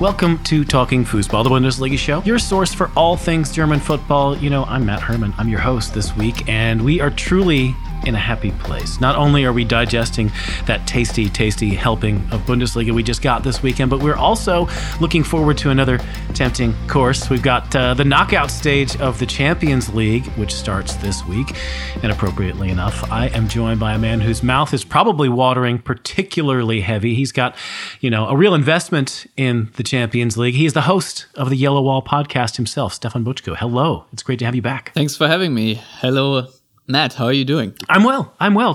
Welcome to Talking Fußball, the Bundesliga show, your source for all things German football. You know, I'm Matt Herman. I'm your host this week, and we are truly in a happy place. Not only are we digesting that tasty, tasty helping of Bundesliga we just got this weekend, but we're also looking forward to another tempting course. We've got uh, the knockout stage of the Champions League, which starts this week. And appropriately enough, I am joined by a man whose mouth is probably watering particularly heavy. He's got, you know, a real investment in the Champions League. He is the host of the Yellow Wall podcast himself, Stefan Buczko. Hello. It's great to have you back. Thanks for having me. Hello, Matt, how are you doing? I'm well. I'm well.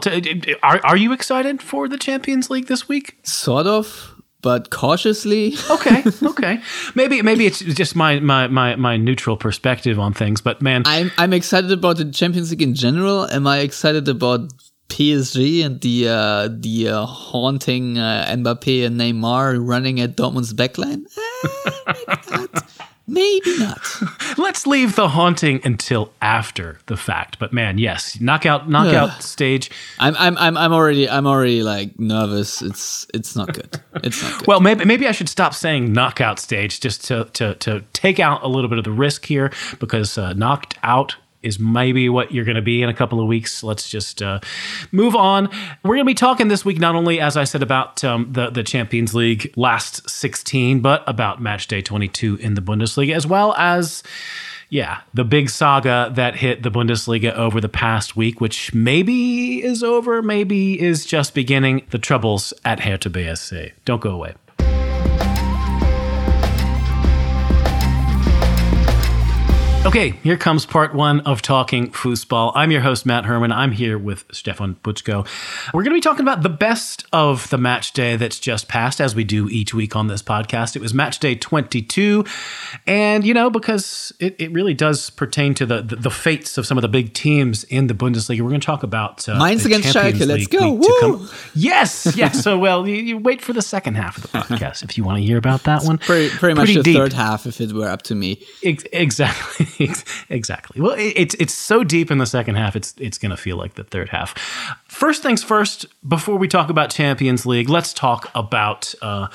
Are, are you excited for the Champions League this week? Sort of, but cautiously. okay, okay. Maybe maybe it's just my, my my my neutral perspective on things, but man, I'm I'm excited about the Champions League in general. Am I excited about PSG and the uh, the uh, haunting uh, Mbappe and Neymar running at Dortmund's backline? Maybe not. Let's leave the haunting until after the fact. But man, yes, knockout knockout stage. I'm I'm I'm I'm already I'm already like nervous. It's it's not good. It's not good. well, maybe maybe I should stop saying knockout stage just to to to take out a little bit of the risk here because uh, knocked out is maybe what you're going to be in a couple of weeks. Let's just uh, move on. We're going to be talking this week not only, as I said, about um, the the Champions League last 16, but about Match Day 22 in the Bundesliga, as well as. Yeah, the big saga that hit the Bundesliga over the past week, which maybe is over, maybe is just beginning. The troubles at Hertha BSC. Don't go away. Okay, here comes part one of Talking Fußball. I'm your host, Matt Herman. I'm here with Stefan Buczko. We're going to be talking about the best of the match day that's just passed, as we do each week on this podcast. It was match day 22. And, you know, because it, it really does pertain to the, the, the fates of some of the big teams in the Bundesliga, we're going to talk about. Uh, Mainz against Schalke. Let's go. Woo! Yes, yes. so, well, you, you, wait for the second half of the podcast if you want to hear about that one. Pretty, pretty much the deep. third half if it were up to me. Ex- exactly. exactly. Well, it's it's so deep in the second half. It's it's going to feel like the third half. First things first. Before we talk about Champions League, let's talk about uh,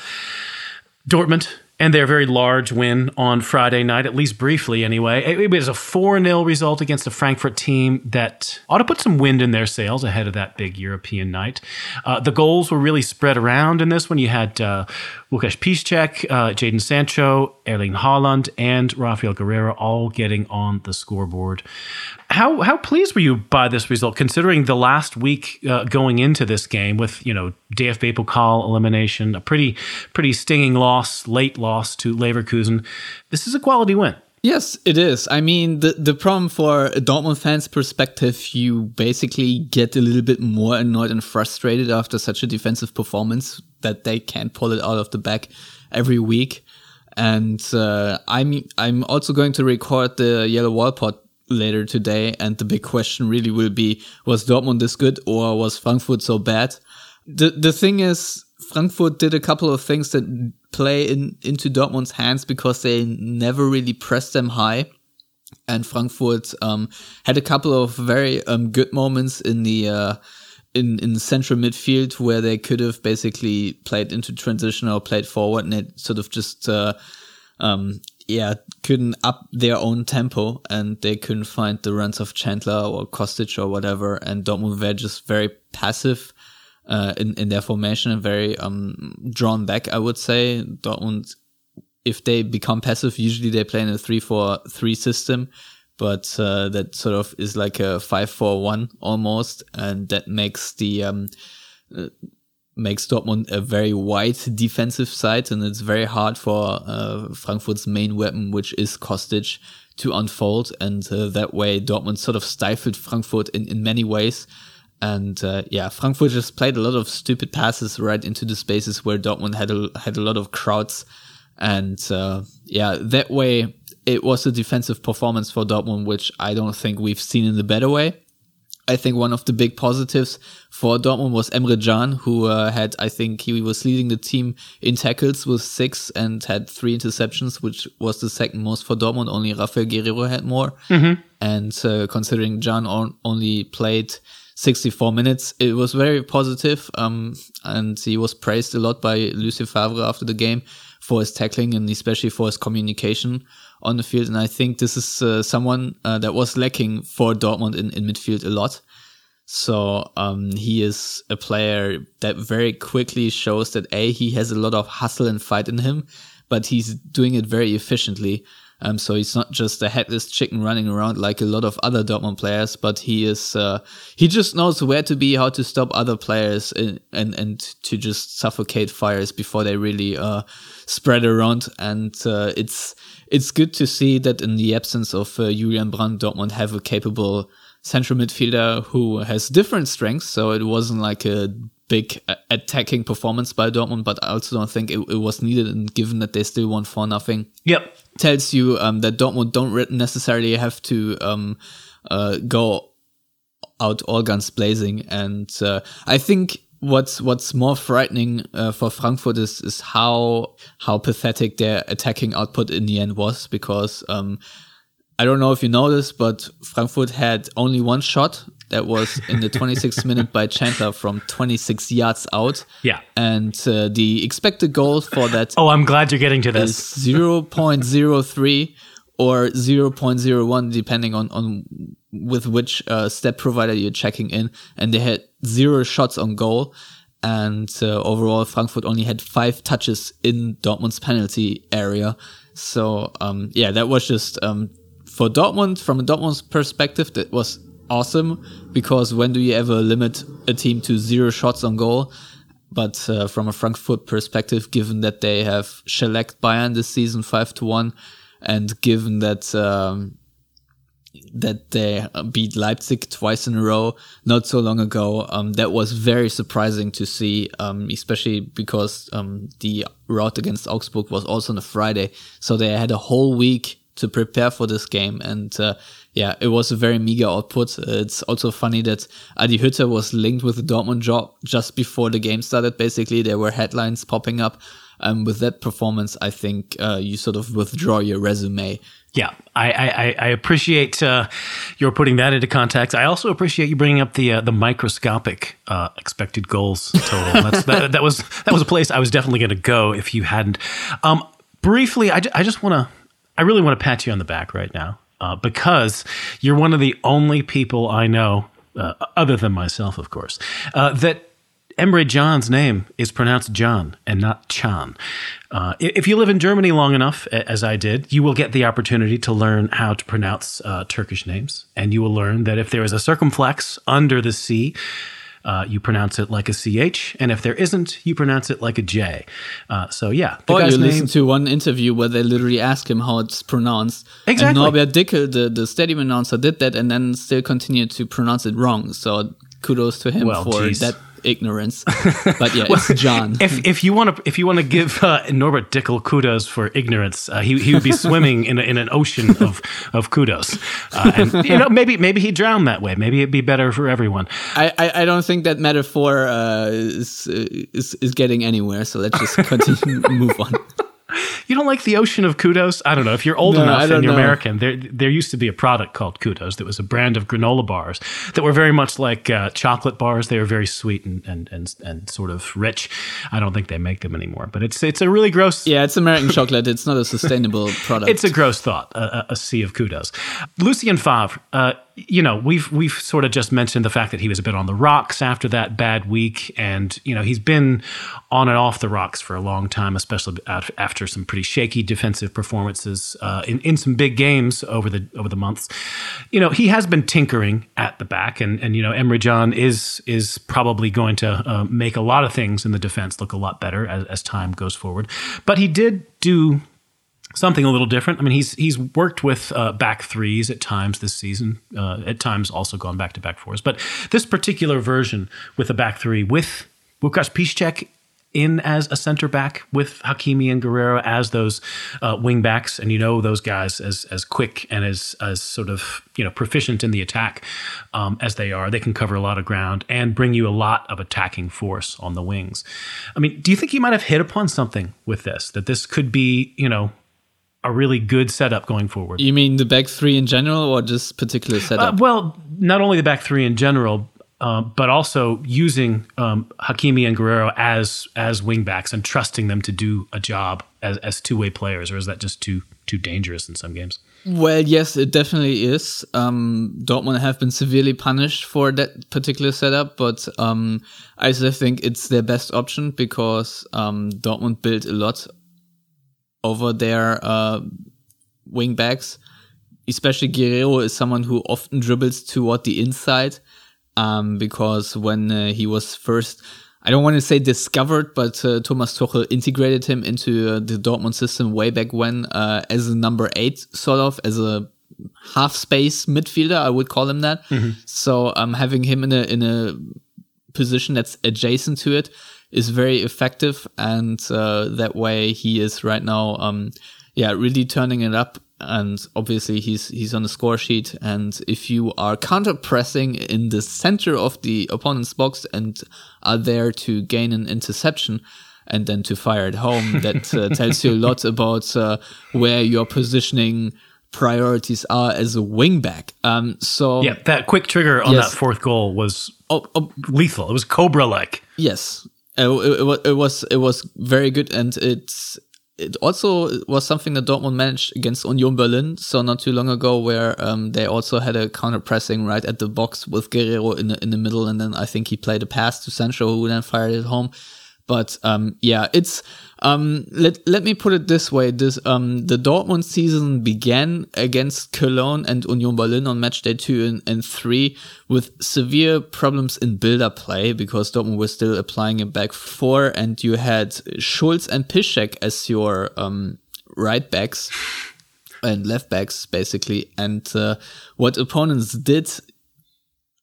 Dortmund and their very large win on Friday night, at least briefly anyway. It, was a 4 0 result against a Frankfurt team that ought to put some wind in their sails ahead of that big European night. Uh, the goals were really spread around in this one. You had uh, Łukasz Piszczek, uh, Jadon Sancho, Erling Haaland, and Rafael Guerreiro all getting on the scoreboard. How how pleased were you by this result, considering the last week uh, going into this game with you know DFB Pokal elimination, a pretty pretty stinging loss, late loss to Leverkusen. This is a quality win. Yes, it is. I mean, the the problem for a Dortmund fans' perspective, you basically get a little bit more annoyed and frustrated after such a defensive performance that they can't pull it out of the back every week. And uh, I'm I'm also going to record the Yellow Wall pod later today. And the big question really will be, was Dortmund this good or was Frankfurt so bad? The, the thing is, Frankfurt did a couple of things that play in, into Dortmund's hands because they never really pressed them high. And Frankfurt um, had a couple of very um, good moments in the uh, in in central midfield where they could have basically played into transition or played forward, and it sort of just uh, um, yeah, couldn't up their own tempo and they couldn't find the runs of Chandler or Kostic or whatever. And Dortmund were just very passive, uh, in, in their formation and very, um, drawn back, I would say. Dortmund, if they become passive, usually they play in a 3-4-3 system, but, uh, that sort of is like a 5-4-1 almost. And that makes the, um, makes Dortmund a very wide defensive side, and it's very hard for uh, Frankfurt's main weapon, which is Kostic, to unfold. And uh, that way, Dortmund sort of stifled Frankfurt in, in many ways. And uh, yeah, Frankfurt just played a lot of stupid passes right into the spaces where Dortmund had a, had a lot of crowds. And uh, yeah, that way, it was a defensive performance for Dortmund, which I don't think we've seen in the better way. I think one of the big positives for Dortmund was Emre Can, who uh, had, I think he was leading the team in tackles with six and had three interceptions, which was the second most for Dortmund. Only Rafael Guerreiro had more. Mm-hmm. And uh, considering Can on, only played 64 minutes. It was very positive, um, and he was praised a lot by Lucien Favre after the game for his tackling and especially for his communication on the field. And I think this is uh, someone uh, that was lacking for Dortmund in, in midfield a lot. So um, he is a player that very quickly shows that a he has a lot of hustle and fight in him, but he's doing it very efficiently. Um, so he's not just a headless chicken running around like a lot of other Dortmund players, but he is uh, he just knows where to be, how to stop other players, and and, and to just suffocate fires before they really uh, spread around. And uh, it's it's good to see that in the absence of uh, Julian Brandt, Dortmund have a capable central midfielder who has different strengths. So it wasn't like a big attacking performance by Dortmund, but I also don't think it, it was needed. And given that they still won for nothing, yep, tells you um, that Dortmund don't necessarily have to um, uh, go out all guns blazing. And uh, I think what's what's more frightening uh, for Frankfurt is is how how pathetic their attacking output in the end was because um, I don't know if you know this, but Frankfurt had only one shot that was in the 26th minute by Chandler from 26 yards out. Yeah. And uh, the expected goal for that. Oh, I'm glad you're getting to this. 0.03 or 0.01, depending on, on with which uh, step provider you're checking in. And they had zero shots on goal. And uh, overall, Frankfurt only had five touches in Dortmund's penalty area. So, um, yeah, that was just um, for Dortmund, from a Dortmund's perspective, that was awesome because when do you ever limit a team to zero shots on goal? But uh, from a Frankfurt perspective, given that they have shellacked Bayern this season five to one, and given that um, that they beat Leipzig twice in a row not so long ago, um, that was very surprising to see, um, especially because um, the route against Augsburg was also on a Friday, so they had a whole week to prepare for this game. And uh, yeah, it was a very meager output. It's also funny that Adi Hütter was linked with the Dortmund job just before the game started. Basically, there were headlines popping up. Um, with that performance, I think uh, you sort of withdraw your resume. Yeah, I, I, I appreciate uh, your putting that into context. I also appreciate you bringing up the uh, the microscopic uh, expected goals total. that, that was that was a place I was definitely going to go if you hadn't. Um, briefly, I, I just want to I really want to pat you on the back right now uh, because you're one of the only people I know, uh, other than myself, of course, uh, that Emre Can's name is pronounced John and not Chan. Uh, if you live in Germany long enough, as I did, you will get the opportunity to learn how to pronounce uh, Turkish names. And you will learn that if there is a circumflex under the C, uh, you pronounce it like a ch, and if there isn't, you pronounce it like a j. Uh, so yeah, the or you name, listen to one interview where they literally ask him how it's pronounced. Exactly. And Norbert Dickel, the the stadium announcer, did that and then still continued to pronounce it wrong. So kudos to him well, for geez. that ignorance. But yeah, well, it's John. If if you want to if you want to give uh, Norbert Dickel kudos for ignorance, uh, he he would be swimming in a, in an ocean of of kudos, uh, and you know maybe maybe he'd drown that way. Maybe it'd be better for everyone. I I, I don't think that metaphor uh, is, is is getting anywhere. So let's just continue move on. You don't like the ocean of kudos? I don't know. If you're old no, enough and you're know. American, there there used to be a product called Kudos that was a brand of granola bars that were very much like uh, chocolate bars. They were very sweet and, and and and sort of rich. I don't think they make them anymore, but it's it's a really gross. Yeah, it's American chocolate. It's not a sustainable product. It's a gross thought. A, a sea of kudos. Lucien Favre. Uh, you know, we've we've sort of just mentioned the fact that he was a bit on the rocks after that bad week, and you know he's been on and off the rocks for a long time, especially after some pretty shaky defensive performances uh, in in some big games over the over the months. You know, he has been tinkering at the back, and and you know Emre Can is is probably going to uh, make a lot of things in the defense look a lot better as, as time goes forward. But he did do something a little different. I mean, he's he's worked with uh, back threes at times this season. Uh, at times, also gone back to back fours. But this particular version with a back three with Łukasz Piszczek in as a center back with Hakimi and Guerreiro as those uh, wing backs, and you know those guys as as quick and as as sort of you know proficient in the attack um, as they are, they can cover a lot of ground and bring you a lot of attacking force on the wings. I mean, do you think he might have hit upon something with this? That this could be you know a really good setup going forward. You mean the back three in general, or just particular setup? Uh, well, not only the back three in general. um, but also using um, Hakimi and Guerreiro as as wingbacks and trusting them to do a job as, as two way players, or is that just too too dangerous in some games? Well, yes, it definitely is. Um, Dortmund have been severely punished for that particular setup, but um, I still think it's their best option because um, Dortmund built a lot over their uh, wing backs. Especially Guerreiro is someone who often dribbles toward the inside um, because when uh, he was first I don't want to say discovered, but uh, Thomas Tuchel integrated him into uh, the Dortmund system way back when uh, as a number eight, sort of as a half space midfielder. I would call him that. Mm-hmm. So um, having him in a in a position that's adjacent to it is very effective, and uh, that way he is right now, um, yeah, really turning it up. And obviously he's he's on the score sheet. And if you are counter pressing in the center of the opponent's box and are there to gain an interception and then to fire it home that uh, tells you a lot about uh, where your positioning priorities are as a wingback. Um so yeah that quick trigger on yes. that fourth goal was oh, oh, lethal. It was cobra like yes it, it, it was it was very good and it's it also was something that Dortmund managed against Union Berlin, so not too long ago, where um, they also had a counter pressing right at the box with Guerreiro in the, in the middle, and then I think he played a pass to Sancho, who then fired it home. But um, yeah, it's um, let let me put it this way: this um, the Dortmund season began against Cologne and Union Berlin on match day two and, and three with severe problems in build-up play because Dortmund was still applying a back four, and you had Schulz and Piszczek as your um, right backs and left backs basically. And uh, what opponents did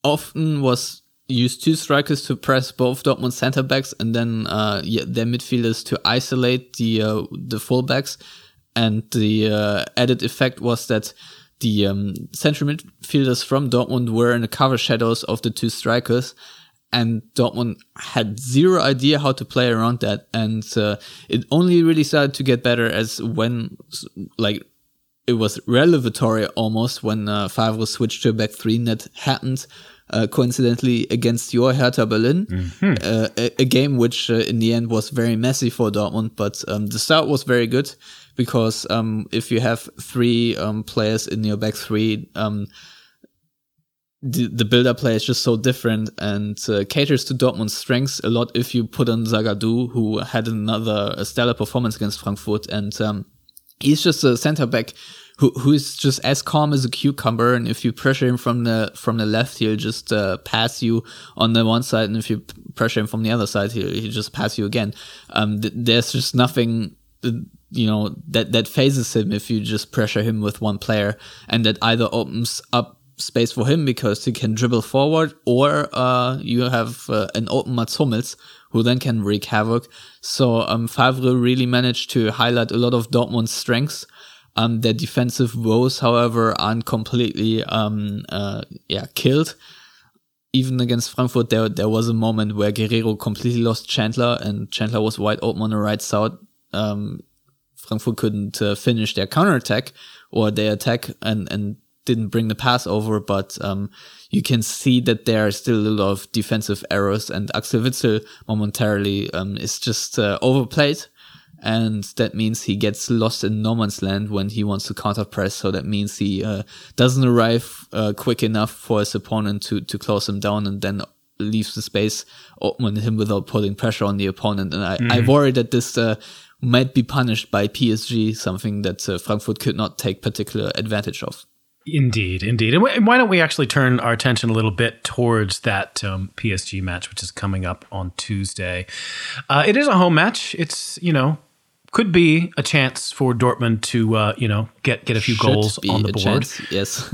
often was use two strikers to press both Dortmund center backs and then uh, yeah, their midfielders to isolate the uh, the fullbacks. And the uh, added effect was that the um, central midfielders from Dortmund were in the cover shadows of the two strikers. And Dortmund had zero idea how to play around that. And uh, it only really started to get better as when, like, it was revelatory almost when uh, Favre switched to a back three and that happened uh, coincidentally against your Hertha Berlin, mm-hmm. uh, a, a, game which uh, in the end was very messy for Dortmund. But um, the start was very good because um, if you have three um, players in your back three, um, the, the build-up play is just so different and uh, caters to Dortmund's strengths a lot. If you put on Zagadou, who had another stellar performance against Frankfurt, and um, he's just a center back who who's just as calm as a cucumber, and if you pressure him from the from the left, he'll just uh, pass you on the one side, and if you pressure him from the other side, he'll, he'll just pass you again. Um, th- there's just nothing. Uh, you know that that phases him if you just pressure him with one player, and that either opens up space for him because he can dribble forward, or uh, you have uh, an open Mats Hummels who then can wreak havoc. So um, Favre really managed to highlight a lot of Dortmund's strengths um, their defensive woes, however, aren't completely um, uh, yeah killed. Even against Frankfurt, there there was a moment where Guerreiro completely lost Chandler, and Chandler was wide open on the right side. Um, Frankfurt couldn't uh, finish their counterattack or their attack, and and didn't bring the pass over. But um, you can see that there are still a lot of defensive errors, and Axel Witsel momentarily um, is just uh, overplayed and that means he gets lost in no man's land when he wants to counter press. So that means he uh, doesn't arrive uh, quick enough for his opponent to to close him down, and then leaves the space open him without putting pressure on the opponent. And I, mm. I worry that this uh, might be punished by PSG, something that uh, Frankfurt could not take particular advantage of. Indeed, indeed. And why don't we actually turn our attention a little bit towards that um, PSG match, which is coming up on Tuesday? Uh, it is a home match. It's, you know, could be a chance for Dortmund to uh, you know get get a few Should goals on the board. Chance, yes,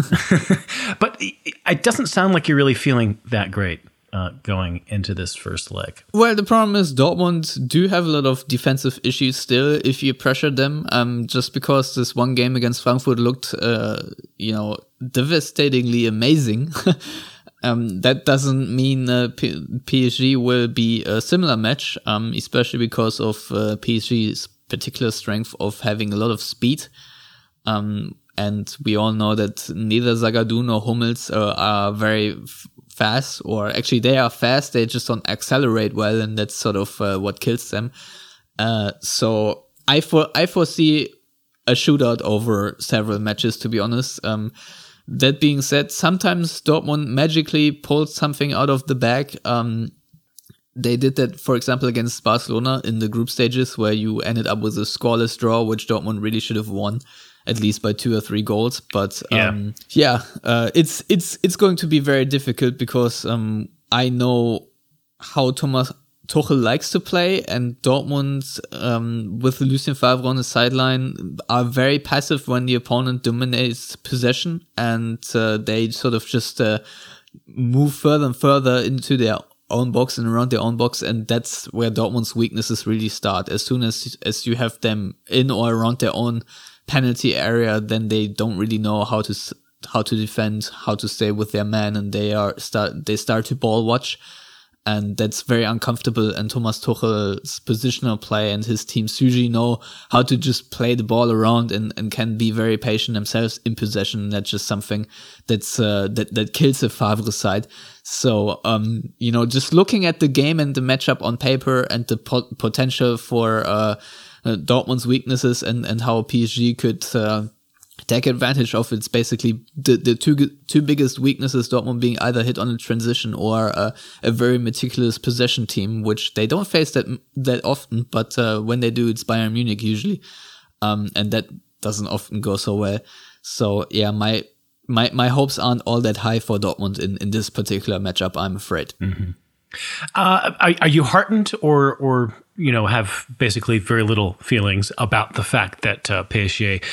but it doesn't sound like you're really feeling that great. Uh, going into this first leg. Well, the problem is Dortmund do have a lot of defensive issues still if you pressure them. Um, just because this one game against Frankfurt looked, uh, you know, devastatingly amazing. Um, that doesn't mean uh, P- PSG will be a similar match, um, especially because of uh, PSG's particular strength of having a lot of speed. Um, and we all know that neither Zagadou nor Hummels uh, are very f- fast, or actually they are fast. They just don't accelerate well, and that's sort of uh, what kills them. Uh, so I for I foresee a shootout over several matches. To be honest, um, that being said, sometimes Dortmund magically pulls something out of the bag. Um, they did that, for example, against Barcelona in the group stages, where you ended up with a scoreless draw, which Dortmund really should have won at least by two or three goals. But um, yeah, yeah uh, it's it's it's going to be very difficult because um, I know how Thomas Tuchel likes to play, and Dortmund um, with Lucien Favre on the sideline are very passive when the opponent dominates possession, and uh, they sort of just uh, move further and further into their own box and around their own box, and that's where Dortmund's weaknesses really start. As soon as as you have them in or around their own penalty area, then they don't really know how to how to defend, how to stay with their man, and they are start they start to ball watch and that's very uncomfortable. And Thomas Tuchel's positional play and his teams usually know how to just play the ball around and, and can be very patient themselves in possession. That's just something that's uh, that that kills the Favre side. So um, you know, just looking at the game and the matchup on paper and the po- potential for uh, uh, Dortmund's weaknesses and and how PSG could. Uh, take advantage of it's basically the, the two two biggest weaknesses Dortmund being either hit on a transition or a, a very meticulous possession team which they don't face that that often but uh, when they do it's Bayern Munich usually um, and that doesn't often go so well so yeah my my my hopes aren't all that high for Dortmund in in this particular matchup I'm afraid mm-hmm. uh, are, are you heartened or or you know have basically very little feelings about the fact that uh, PSG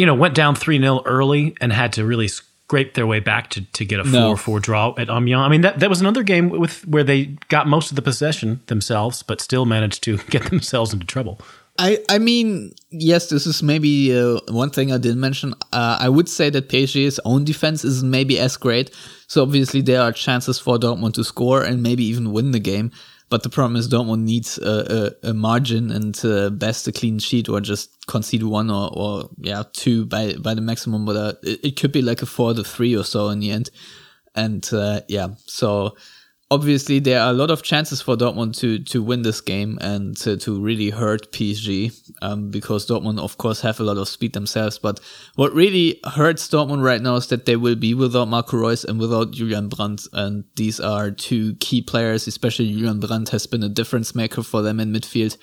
you know, went down 3 0 early and had to really scrape their way back to, to get a 4 no. 4 draw at Amiens. I mean, that, that was another game with where they got most of the possession themselves, but still managed to get themselves into trouble. I, I mean, yes, this is maybe uh, one thing I didn't mention. Uh, I would say that PSG's own defense is maybe as great. So obviously there are chances for Dortmund to score and maybe even win the game. But the problem is Dortmund needs a, a, a margin and uh, best a clean sheet or just concede one or, or yeah two by by the maximum. But uh, it, it, could be like a four to three or so in the end. And uh, yeah, so obviously there are a lot of chances for Dortmund to to win this game and to, to really hurt PSG um, because Dortmund of course have a lot of speed themselves. But what really hurts Dortmund right now is that they will be without Marco Reus and without Julian Brandt, and these are two key players. Especially Julian Brandt has been a difference maker for them in midfield.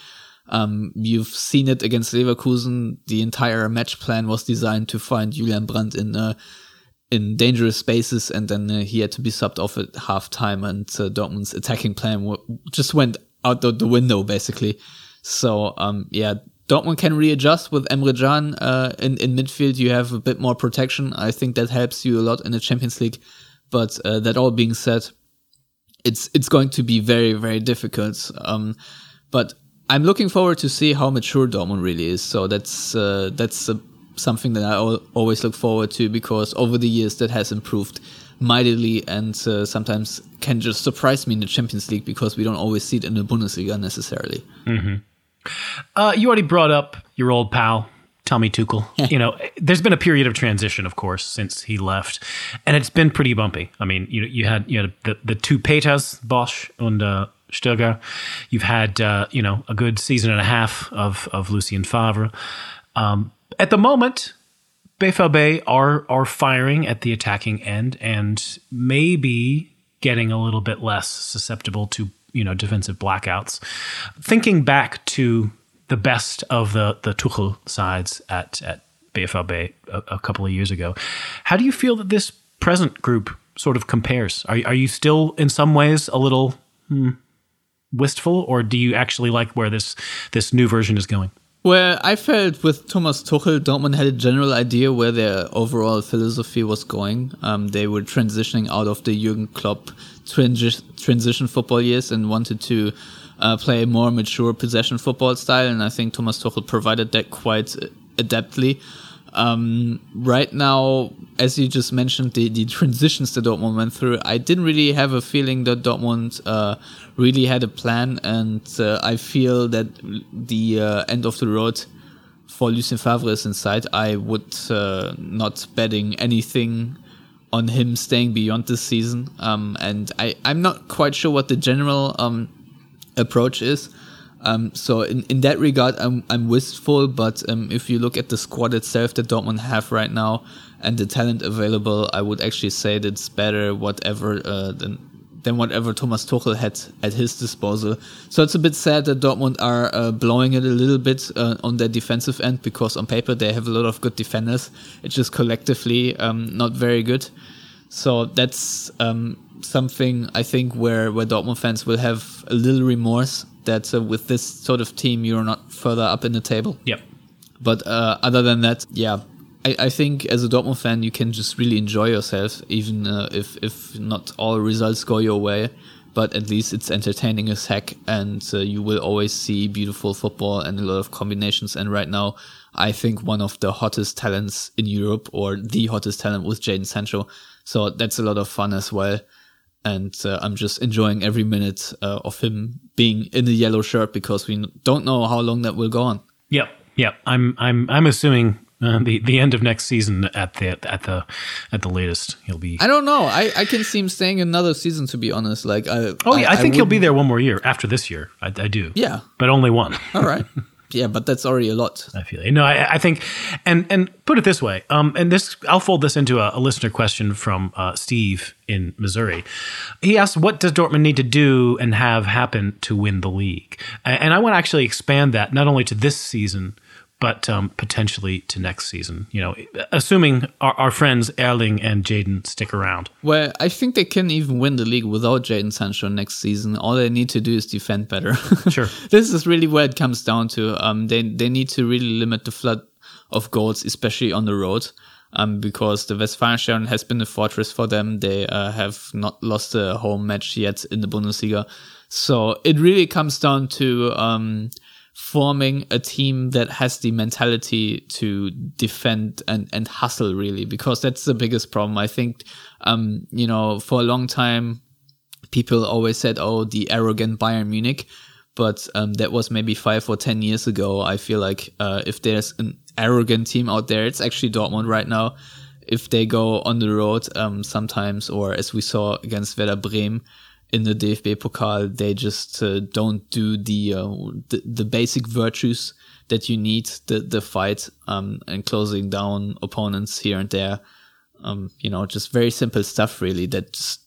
Um, you've seen it against Leverkusen. The entire match plan was designed to find Julian Brandt in in dangerous spaces, and then uh, he had to be subbed off at halftime, and uh, Dortmund's attacking plan w- just went out the, the window basically. So um, yeah, Dortmund can readjust with Emre Can uh, in in midfield. You have a bit more protection. I think that helps you a lot in the Champions League. But uh, that all being said, it's it's going to be very very difficult. Um, but I'm looking forward to see how mature Dortmund really is. So that's uh, that's a something that I always look forward to because over the years that has improved mightily and uh, sometimes can just surprise me in the Champions League because we don't always see it in the Bundesliga necessarily. Mm-hmm. Uh, you already brought up your old pal. Tommy Tuchel. you know, there's been a period of transition, of course, since he left, and it's been pretty bumpy. I mean, you you had you had the, the two Peters, Bosz and uh, Stöger. You've had uh, you know a good season and a half of of Lucien Favre. Um, at the moment, BVB are are firing at the attacking end and maybe getting a little bit less susceptible to you know defensive blackouts. Thinking back to the best of the the Tuchel sides at at BVB a, a couple of years ago, how do you feel that this present group sort of compares? Are are you still in some ways a little hmm, wistful, or do you actually like where this this new version is going? Well, I felt with Thomas Tuchel, Dortmund had a general idea where their overall philosophy was going. Um, they were transitioning out of the Jurgen Klopp transi- transition football years and wanted to uh, play a more mature possession football style. And I think Thomas Tuchel provided that quite adeptly. Um, right now, as you just mentioned, the, the transitions that Dortmund went through, I didn't really have a feeling that Dortmund uh, really had a plan, and uh, I feel that the uh, end of the road for Lucien Favre is inside, I would uh, not betting anything on him staying beyond this season. Um, and I, I'm not quite sure what the general um, approach is. Um, so in, in that regard, I'm, I'm wistful. But um, if you look at the squad itself that Dortmund have right now and the talent available, I would actually say that it's better whatever uh, than than whatever Thomas Tuchel had at his disposal. So it's a bit sad that Dortmund are uh, blowing it a little bit uh, on their defensive end because on paper they have a lot of good defenders. It's just collectively um, not very good. So that's um, something I think where where Dortmund fans will have a little remorse that uh, with this sort of team you're not further up in the table. Yep. But uh, other than that, yeah, I, I, think as a Dortmund fan you can just really enjoy yourself, even uh, if if not all results go your way. But at least it's entertaining as heck, and uh, you will always see beautiful football and a lot of combinations. And right now, I think one of the hottest talents in Europe, or the hottest talent, was Jadon Sancho. So that's a lot of fun as well and uh, I'm just enjoying every minute uh, of him being in the yellow shirt because we don't know how long that will go on. Yep, yep. I'm I'm I'm assuming uh, the the end of next season at the at the at the latest he'll be. I don't know. I, I can see him staying another season to be honest. Like I. Oh yeah, I, I think I he'll be there one more year after this year. I, I do. Yeah, but only one. All right. Yeah, but that's already a lot. I feel you. No, I, I, think, and and put it this way, um, and this I'll fold this into a, a listener question from uh, Steve in Missouri. He asked, "What does Dortmund need to do and have happen to win the league?" And I want to actually expand that not only to this season, but um, potentially to next season. You know, assuming our, our, friends Erling and Jadon stick around. Well, I think they can even win the league without Jadon Sancho next season. All they need to do is defend better. Sure, this is really where it comes down to. Um, they they need to really limit the flood of goals, especially on the road. Um, because the Westfalenstadion has been a fortress for them. They uh, have not lost a home match yet in the Bundesliga. So it really comes down to um, forming a team that has the mentality to defend and, and hustle really, because that's the biggest problem. I think, um, you know, for a long time, people always said, oh, the arrogant Bayern Munich. But um, that was maybe five or 10 years ago. I feel like uh, if there's an arrogant team out there, it's actually Dortmund right now. If they go on the road um, sometimes, or as we saw against Werder Bremen, in the DFB Pokal, they just uh, don't do the, uh, the, the basic virtues that you need the the fight um, and closing down opponents here and there. Um, you know, just very simple stuff really that just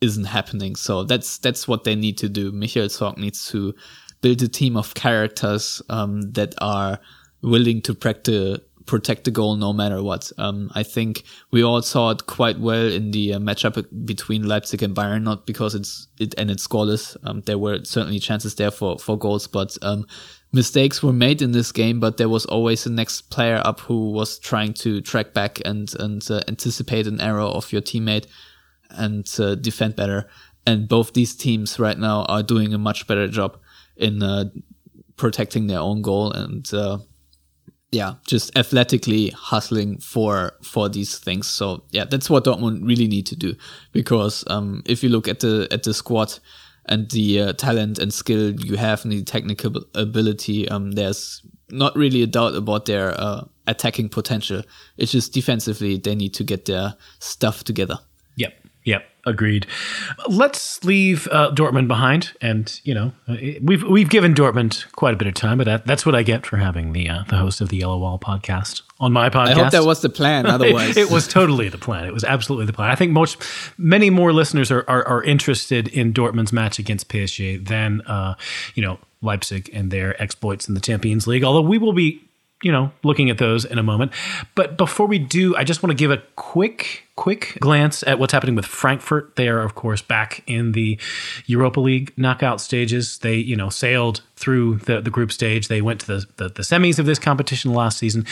isn't happening. So that's that's what they need to do. Michael Zorc needs to build a team of characters um, that are willing to practice protect the goal no matter what. Um, I think we all saw it quite well in the uh, matchup between Leipzig and Bayern, not because it's it ended scoreless. Um, there were certainly chances there for for goals, but um, mistakes were made in this game. But there was always the next player up who was trying to track back and and uh, anticipate an error of your teammate and uh, defend better. And both these teams right now are doing a much better job in uh, protecting their own goal and uh, yeah, just athletically hustling for for these things. So yeah, that's what Dortmund really need to do because um, if you look at the at the squad and the uh, talent and skill you have and the technical ability, um, there's not really a doubt about their uh, attacking potential. It's just defensively they need to get their stuff together. Agreed. Let's leave uh, Dortmund behind, and you know we've we've given Dortmund quite a bit of time, but that, that's what I get for having the uh, the host of the Yellow Wall podcast on my podcast. I hope that was the plan. Otherwise, it, it, was totally the plan. It was absolutely the plan. I think most many more listeners are are, are interested in Dortmund's match against PSG than uh, you know Leipzig and their exploits in the Champions League. Although we will be you know looking at those in a moment, but before we do, I just want to give a quick quick glance at what's happening with Frankfurt. They are, of course, back in the Europa League knockout stages. They, you know, sailed through the, the group stage. They went to the, the, the semis of this competition last season.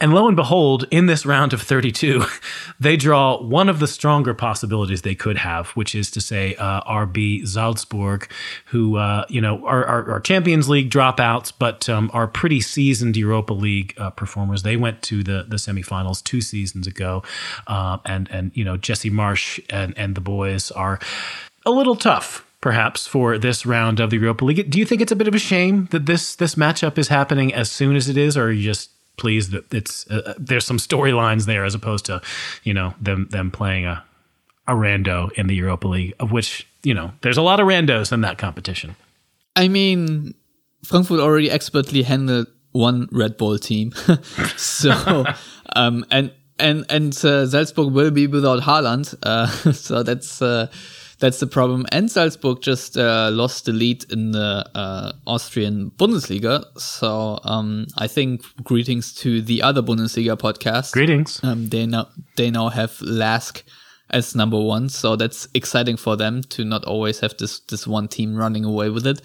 And lo and behold, in this round of 32, they draw one of the stronger possibilities they could have, which is to say uh, RB Salzburg, who, uh, you know, are, are, are, Champions League dropouts, but um, are pretty seasoned Europa League uh, performers. They went to the, the semifinals two seasons ago. Uh, and and you know Jesse Marsch and and the boys are a little tough perhaps for this round of the Europa League. Do you think it's a bit of a shame that this this matchup is happening as soon as it is, or are you just pleased that it's uh, uh there's some storylines there as opposed to you know them them playing a a rando in the Europa League, of which you know there's a lot of randos in that competition. I mean, Frankfurt already expertly handled one Red Bull team, so um, and and and uh, Salzburg will be without Haaland, uh, so that's uh, that's the problem. And Salzburg just uh, lost the lead in the uh, Austrian Bundesliga. So um, I think greetings to the other Bundesliga podcast. Greetings. Um, they now they now have Lask as number one, so that's exciting for them to not always have this this one team running away with it.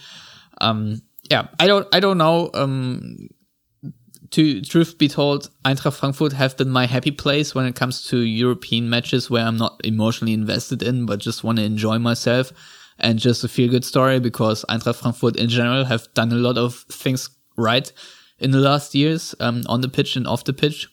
Um, yeah, I don't I don't know. Um, to truth be told, Eintracht Frankfurt have been my happy place when it comes to European matches where I'm not emotionally invested in, but just want to enjoy myself and just a feel good story because Eintracht Frankfurt in general have done a lot of things right in the last years um, on the pitch and off the pitch.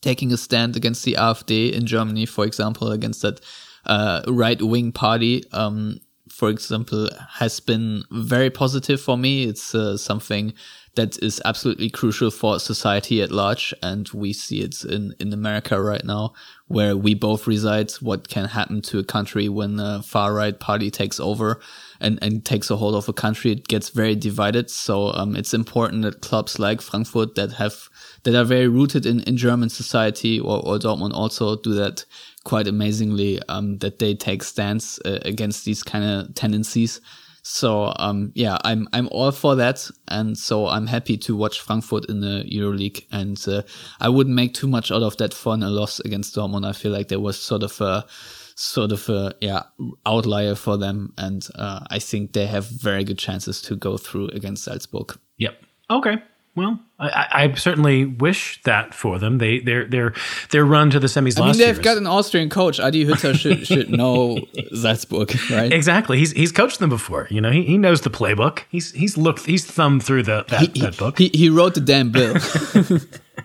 Taking a stand against the AfD in Germany, for example, against that uh, right wing party, um, for example, has been very positive for me. It's uh, something that is absolutely crucial for society at large. And we see it in, in America right now, where we both reside, what can happen to a country when a far right party takes over and, and takes a hold of a country. It gets very divided. So, um, it's important that clubs like Frankfurt that have, that are very rooted in, in German society or, or Dortmund also do that quite amazingly, um, that they take stance uh, against these kind of tendencies so um, yeah, I'm I'm all for that, and so I'm happy to watch Frankfurt in the EuroLeague. And uh, I wouldn't make too much out of that for a loss against Dortmund. I feel like there was sort of a sort of a yeah outlier for them, and uh, I think they have very good chances to go through against Salzburg. Yep. Okay. Well, I, I, certainly wish that for them. They their their their run to the semis. I mean, they've got an Austrian coach. Adi Hütter should should know Salzburg, right? Exactly. He's he's coached them before. You know, he, he knows the playbook. He's he's looked he's thumbed through the that, he, that book. He he wrote the damn bill.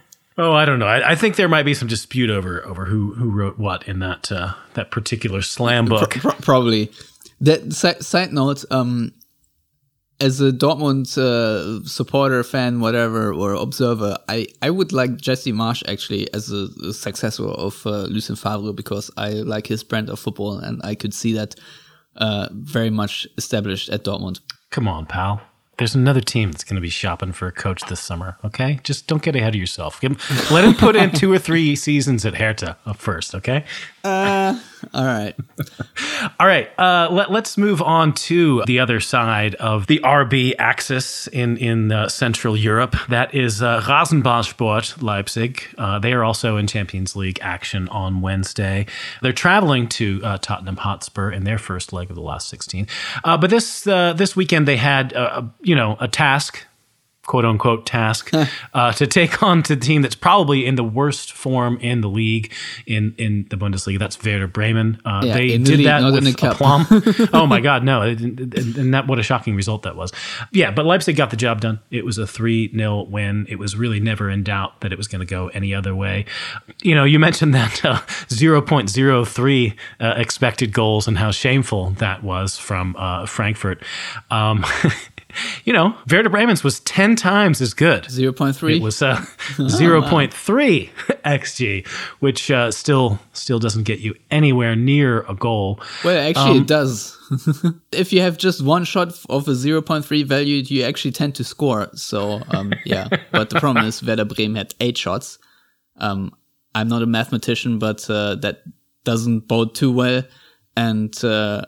oh, I don't know. I, I, think there might be some dispute over over who who wrote what in that uh, that particular slam book. Pro- probably. That side, side note, um, as a Dortmund uh, supporter, fan, whatever, or observer, I, I would like Jesse Marsch actually as a, a successor of uh, Lucien Favre because I like his brand of football and I could see that uh, very much established at Dortmund. Come on, pal. There's another team that's going to be shopping for a coach this summer. Okay, just don't get ahead of yourself. Let him put in two or three seasons at Hertha first. Okay. Uh, all right. all right. Uh, let, us move on to the other side of the RB axis in in uh, Central Europe. That is uh, Rasenballsport Leipzig. Uh, they are also in Champions League action on Wednesday. They're traveling to uh, Tottenham Hotspur in their first leg of the last 16. Uh, but this uh, this weekend they had you know, a task quote unquote task uh, to take on to the team that's probably in the worst form in the league in in the Bundesliga. That's Werder Bremen. Uh, yeah, they did that with aplomb. oh my God, no! And that what a shocking result that was. Yeah, but Leipzig got the job done. It was a three 0 win. It was really never in doubt that it was going to go any other way. You know, you mentioned that uh, zero point zero three uh, expected goals and how shameful that was from uh, Frankfurt. Um, you know, Werder Bremen's was 10 times as good. 0.3. It was uh, 0.3 xG, which uh, still still doesn't get you anywhere near a goal. Well, actually, um, it does. if you have just one shot of a 0.3 value, you actually tend to score. So, um, yeah. but the problem is Werder Bremen had eight shots. Um, I'm not a mathematician, but uh, that doesn't bode too well. And uh,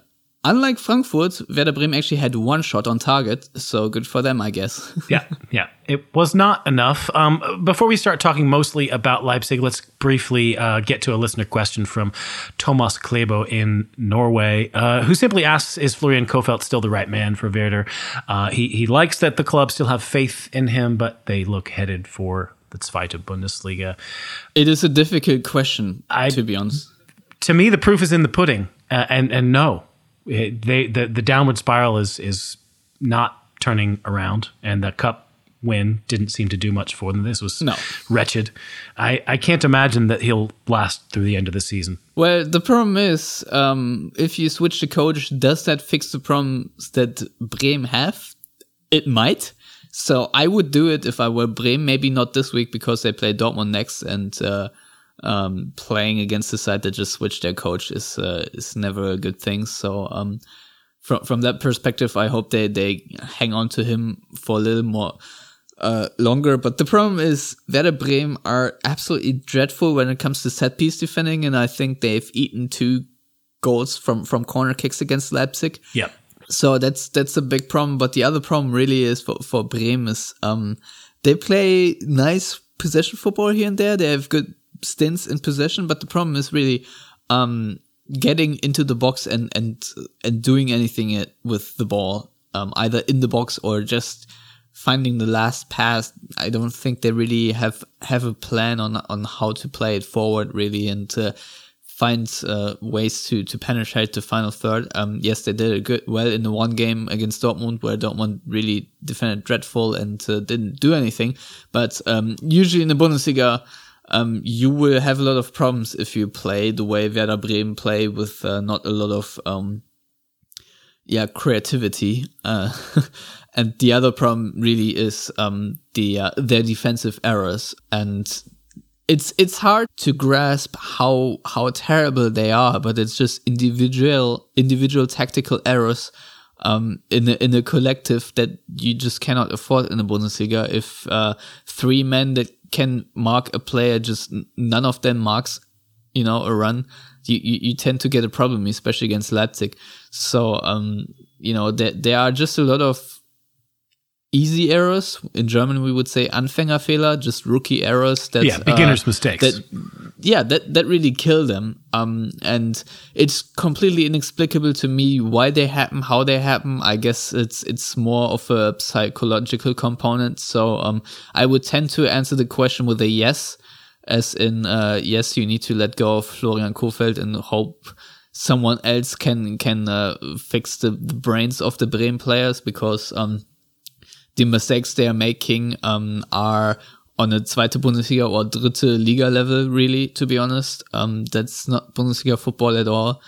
Unlike Frankfurt, Werder Bremen actually had one shot on target, so good for them, I guess. yeah, yeah. It was not enough. Um, before we start talking mostly about Leipzig, let's briefly uh, get to a listener question from Thomas Klebo in Norway, uh, who simply asks Is Florian Kohfeldt still the right man for Werder? Uh, he, he likes that the club still have faith in him, but they look headed for the Zweite Bundesliga. It is a difficult question, I, to be honest. To me, the proof is in the pudding, uh, and, and no they the the downward spiral is is not turning around, and the cup win didn't seem to do much for them. This was No. wretched. I, I can't imagine that he'll last through the end of the season. Well, the problem is, um, if you switch the coach, does that fix the problems that Bremen have? It might. So I would do it if I were Bremen. Maybe not this week because they play Dortmund next, and uh, um, playing against the side that just switched their coach is uh, is never a good thing. So um, from from that perspective, I hope they they hang on to him for a little more uh, longer. But the problem is Werder Bremen are absolutely dreadful when it comes to set piece defending, and I think they've eaten two goals from from corner kicks against Leipzig. Yeah. So that's that's a big problem. But the other problem really is for for Bremen is um they play nice possession football here and there. They have good stints in possession, but the problem is really um getting into the box and and and doing anything it- with the ball, um either in the box or just finding the last pass. I don't think they really have have a plan on on how to play it forward really and. Find uh, ways to to penetrate the final third. Um, yes, they did good well in the one game against Dortmund, where Dortmund really defended dreadful and uh, didn't do anything. But um, usually in the Bundesliga, um, you will have a lot of problems if you play the way Werder Bremen play with uh, not a lot of um, yeah creativity. Uh, and the other problem really is um, the uh, their defensive errors and it's it's hard to grasp how how terrible they are, but it's just individual individual tactical errors um, in a, in a collective that you just cannot afford in the Bundesliga. If uh, three men that can mark a player, just none of them marks, you know, a run, you, you, you tend to get a problem, especially against Leipzig. So um, you know, there there are just a lot of easy errors. In German, we would say Anfängerfehler, just rookie errors. That, Yeah, beginner's uh, mistakes. That, yeah, that that really kill them. Um, and it's completely inexplicable to me why they happen, how they happen. I guess it's it's more of a psychological component. So um, I would tend to answer the question with a yes, as in uh, yes, you need to let go of Florian Kohfeldt and hope someone else can can uh, fix the, the brains of the Bremen players because um, the mistakes they are making um, are on a zweite Bundesliga or dritte Liga level, really, to be honest. Um, that's not Bundesliga football at all.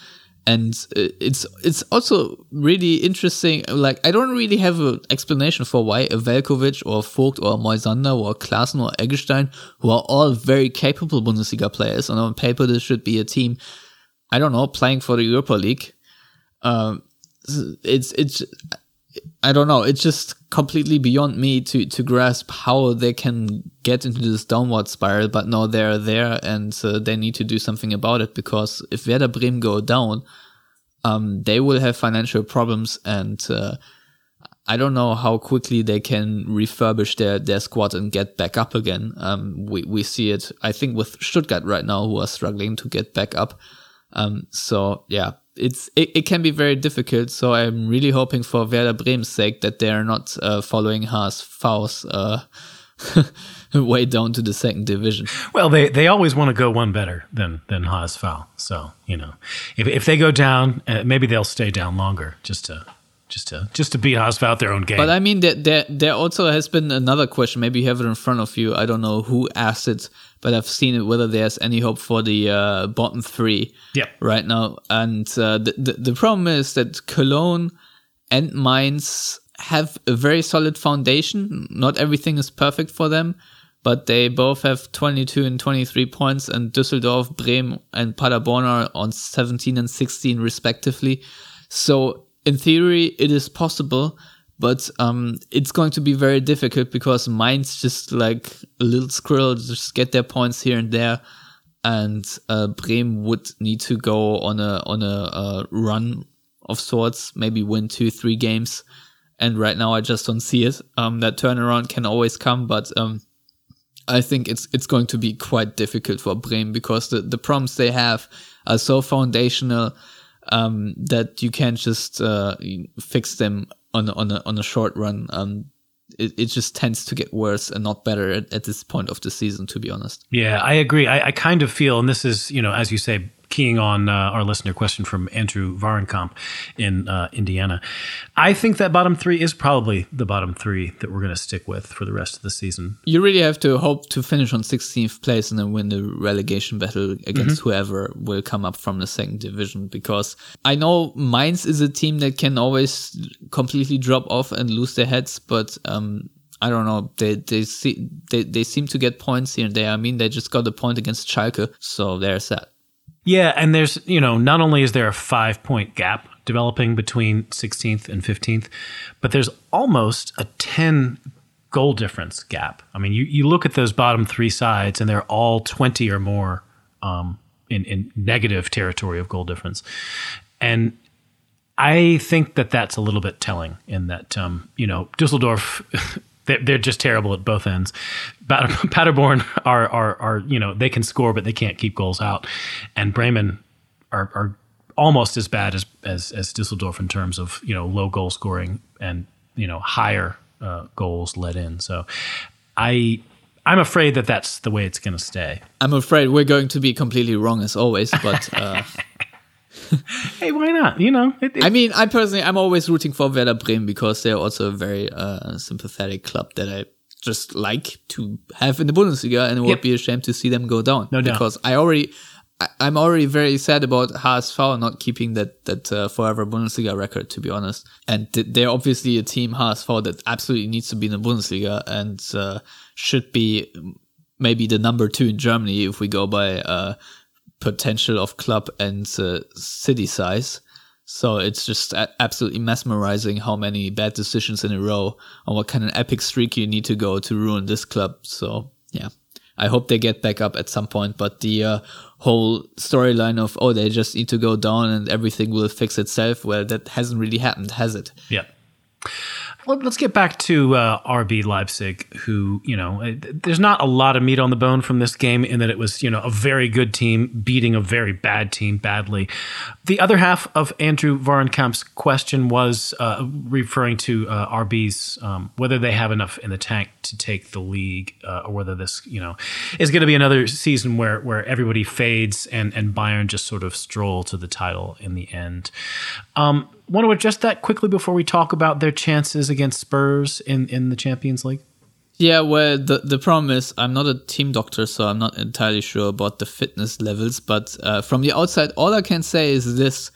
And uh, it's it's also really interesting. Like I don't really have an explanation for why a Veljkovic or Vogt or Moisander or Klaassen or Eggestein, who are all very capable Bundesliga players, and on paper this should be a team, I don't know, playing for the Europa League. Um, it's it's I don't know. It's just completely beyond me to to grasp how they can get into this downward spiral. But now they're there and uh, they need to do something about it because if Werder Bremen go down, um, they will have financial problems and. Uh, I don't know how quickly they can refurbish their, their squad and get back up again. Um, we, we see it, I think, with Stuttgart right now, who are struggling to get back up. Um, so yeah, it's it, it can be very difficult. So I'm really hoping for Werder Bremen's sake that they are not uh, following Haas Faust uh, way down to the second division. Well, they, they always want to go one better than than HSV. So you know, if if they go down, uh, maybe they'll stay down longer just to just to just to beat HSV at their own game. But I mean, there, there there also has been another question. Maybe you have it in front of you. I don't know who asked it, but I've seen it. Whether there's any hope for the uh, bottom three right now, and uh, the, the the problem is that Cologne and Mainz have a very solid foundation. Not everything is perfect for them, but they both have 22 and 23 points, and Düsseldorf, Bremen, and Paderborn are on 17 and 16 respectively. So in theory, it is possible, but um, it's going to be very difficult because Mainz just like a little squirrel, just get their points here and there, and uh, Bremen would need to go on a on a uh, run of sorts, maybe win two, three games. And right now, I just don't see it. Um, that turnaround can always come, but um, I think it's it's going to be quite difficult for Bremen because the, the problems they have are so foundational um, that you can't just uh, fix them on on a on a short run. Um, it, it just tends to get worse and not better at, at this point of the season, to be honest. Yeah, I agree. I, I kind of feel, and this is, you know, as you say, keying on uh, our listener question from Andrew Varenkamp in uh, Indiana. I think that bottom three is probably the bottom three that we're going to stick with for the rest of the season. You really have to hope to finish on 16th place and then win the relegation battle against Mm-hmm. whoever will come up from the second division. Because I know Mainz is a team that can always completely drop off and lose their heads, but um, I don't know. They they see they, they seem to get points here and there. I mean, they just got a point against Schalke, so there's that. Yeah, and there's, you know, not only is there a five point gap developing between 16th and 15th, but there's almost a 10 goal difference gap. I mean, you, you look at those bottom three sides and they're all 20 or more um, in, in negative territory of goal difference. And I think that that's a little bit telling in that, um, you know, Dusseldorf, they're, just terrible at both ends. Pader- Paderborn are, are, are, you know, they can score, but they can't keep goals out. And Bremen are, are almost as bad as, as, as Dusseldorf in terms of, you know, low goal scoring and, you know, higher uh, goals let in. So I, I'm afraid that that's the way it's going to stay. I'm afraid we're going to be completely wrong as always, but uh, Hey, why not? You know, it, I mean, I personally, I'm always rooting for Werder Bremen because they're also a very uh, sympathetic club that I just like to have in the Bundesliga, and it would Yep. be a shame to see them go down. No doubt. because I already, I, I'm already very sad about HSV not keeping that that uh, forever Bundesliga record. To be honest, and th- they're obviously a team HSV that absolutely needs to be in the Bundesliga and uh, should be maybe the number two in Germany if we go by uh, potential of club and uh, city size. So it's just absolutely mesmerizing how many bad decisions in a row and what kind of epic streak you need to go to ruin this club. So yeah, I hope they get back up at some point. But the uh, whole storyline of oh they just need to go down and everything will fix itself, well that hasn't really happened, has it? Yeah. Let- Let's get back to uh, RB Leipzig, who, you know, eh, there's not a lot of meat on the bone from this game in that it was, you know, a very good team beating a very bad team badly. The other half of Andrew Varenkamp's question was uh, referring to uh, RB's um, whether they have enough in the tank to take the league uh, or whether this, you know, is going to be another season where, where everybody fades and, and Bayern just sort of stroll to the title in the end. Um, want to adjust that quickly before we talk about their chances against Spurs in, in the Champions League? Yeah, well, the the problem is I'm not a team doctor, so I'm not entirely sure about the fitness levels. But uh, from the outside, all I can say is this: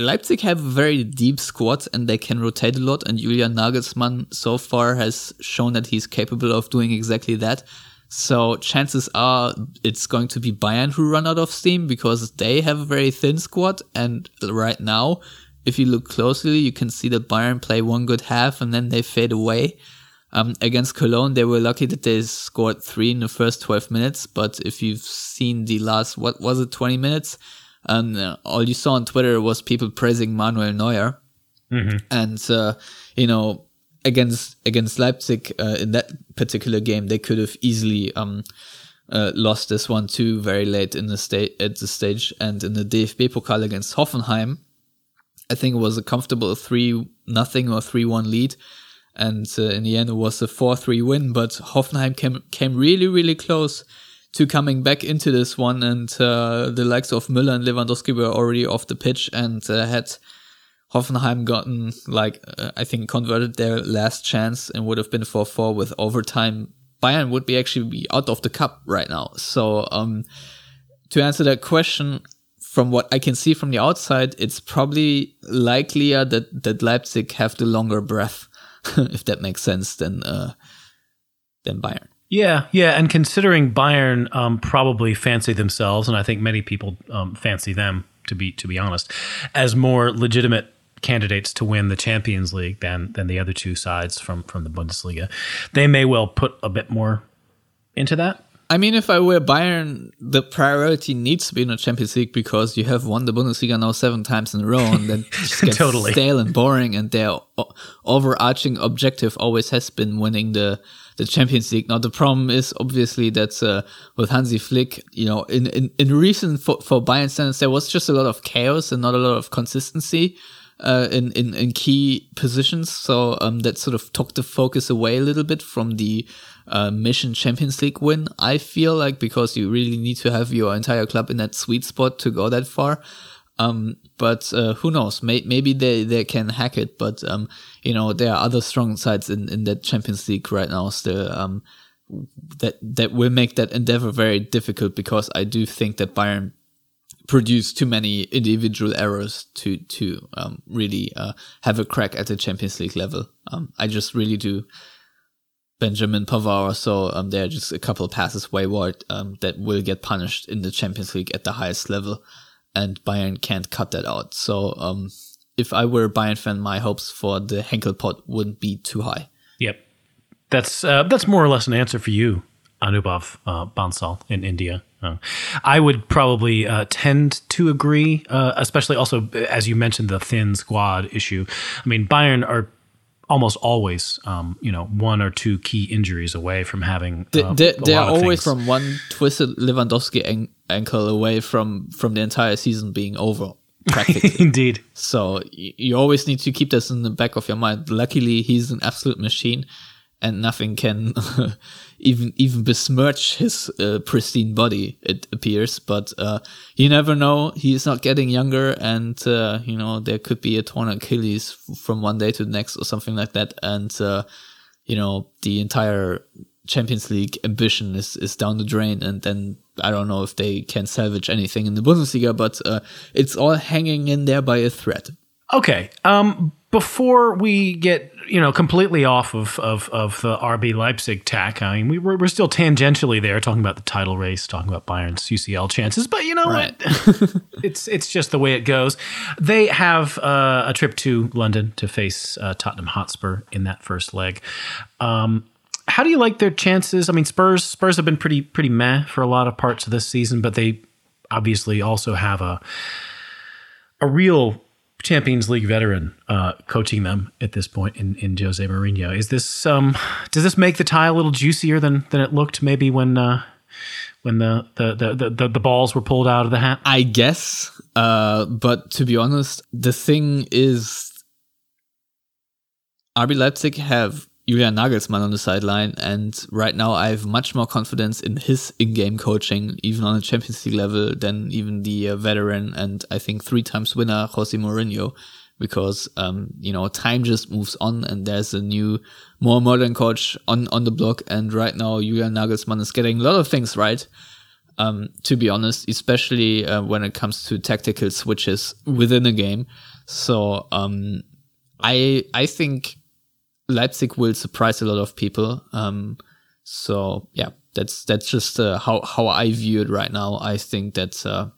Leipzig have a very deep squad and they can rotate a lot. And Julian Nagelsmann so far has shown that he's capable of doing exactly that. So chances are it's going to be Bayern who run out of steam because they have a very thin squad. And right now, if you look closely, you can see that Bayern play one good half and then they fade away. Um, against Cologne, they were lucky that they scored three in the first 12 minutes. But if you've seen the last, what was it, 20 minutes? Um, uh, all you saw on Twitter was people praising Manuel Neuer. And, uh, you know, against, against Leipzig, uh, in that particular game, they could have easily, um, uh, lost this one too very late in the state at the stage and in the DFB Pokal against Hoffenheim. I think it was a comfortable three nothing or three one lead, and uh, in the end it was a four three win. But Hoffenheim came came really really close to coming back into this one, and uh, the likes of Müller and Lewandowski were already off the pitch, and uh, had Hoffenheim gotten like uh, I think converted their last chance and would have been four four with overtime. Bayern would be actually be out of the cup right now. So um, to answer that question, from what I can see from the outside, it's probably likelier that, that Leipzig have the longer breath, if that makes sense, than uh, than Bayern. Yeah, yeah, and considering Bayern um, probably fancy themselves, and I think many people um, fancy them to be to be honest, as more legitimate candidates to win the Champions League than than the other two sides from from the Bundesliga, they may well put a bit more into that. I mean, if I were Bayern, the priority needs to be in the Champions League because you have won the Bundesliga now seven times in a row, and then just gets Totally. stale and boring. And their overarching objective always has been winning the the Champions League. Now the problem is obviously that uh, with Hansi Flick, you know, in in, in recent for, for Bayern standards, there was just a lot of chaos and not a lot of consistency. uh, in, in in key positions. So um, that sort of took the focus away a little bit from the uh, mission Champions League win. I feel like because you really need to have your entire club in that sweet spot to go that far. Um, but uh, who knows? May- maybe they, they can hack it. But um, you know, there are other strong sides in, in that Champions League right now still. Um, that that will make that endeavor very difficult because I do think that Bayern produce too many individual errors to to um, really uh, have a crack at the Champions League level. Um, I just really do. Benjamin Pavard, so um, there are just a couple of passes wayward um, that will get punished in the Champions League at the highest level and Bayern can't cut that out. So um, if I were a Bayern fan, my hopes for the Henkelpott wouldn't be too high. Yep, that's uh, that's more or less an answer for you, Anubhav uh, Bansal in India. Uh, I would probably uh, tend to agree, uh, especially also as you mentioned the thin squad issue. I mean, Bayern are almost always, um, you know, one or two key injuries away from having. Uh, they, they are always from one twisted Lewandowski an- ankle away from from the entire season being over. Practically. Indeed. So you always need to keep this in the back of your mind. Luckily, he's an absolute machine, and nothing can even even besmirch his uh, pristine body. It appears, but uh, you never know. He is not getting younger, and uh, you know there could be a torn Achilles from one day to the next or something like that, and uh, you know the entire Champions League ambition is is down the drain, and then I don't know if they can salvage anything in the Bundesliga, but uh, it's all hanging in there by a thread. Okay. Um, before we get you know completely off of of, of the RB Leipzig tack, I mean we we're, we're still tangentially there talking about the title race, talking about Bayern's UCL chances, but you know right. it's it's just the way it goes. They have uh, a trip to London to face uh, Tottenham Hotspur in that first leg. Um, how do you like their chances? I mean, Spurs Spurs have been pretty pretty meh for a lot of parts of this season, but they obviously also have a a real Champions League veteran uh, coaching them at this point in, in Jose Mourinho. Is this um does this make the tie a little juicier than than it looked maybe when uh, when the the, the the the balls were pulled out of the hat? I guess, uh, but to be honest, the thing is, RB Leipzig have Julian Nagelsmann on the sideline. And right now, I have much more confidence in his in-game coaching, even on a Champions League level, than even the uh, veteran and I think three times winner Jose Mourinho. Because um, you know, time just moves on, and there's a new, more modern coach on on the block. And right now, Julian Nagelsmann is getting a lot of things right. Um, to be honest, especially uh, when it comes to tactical switches within a game. So um, I I think Leipzig will surprise a lot of people. Um, so yeah, that's that's just uh, how how I view it right now. I think that uh,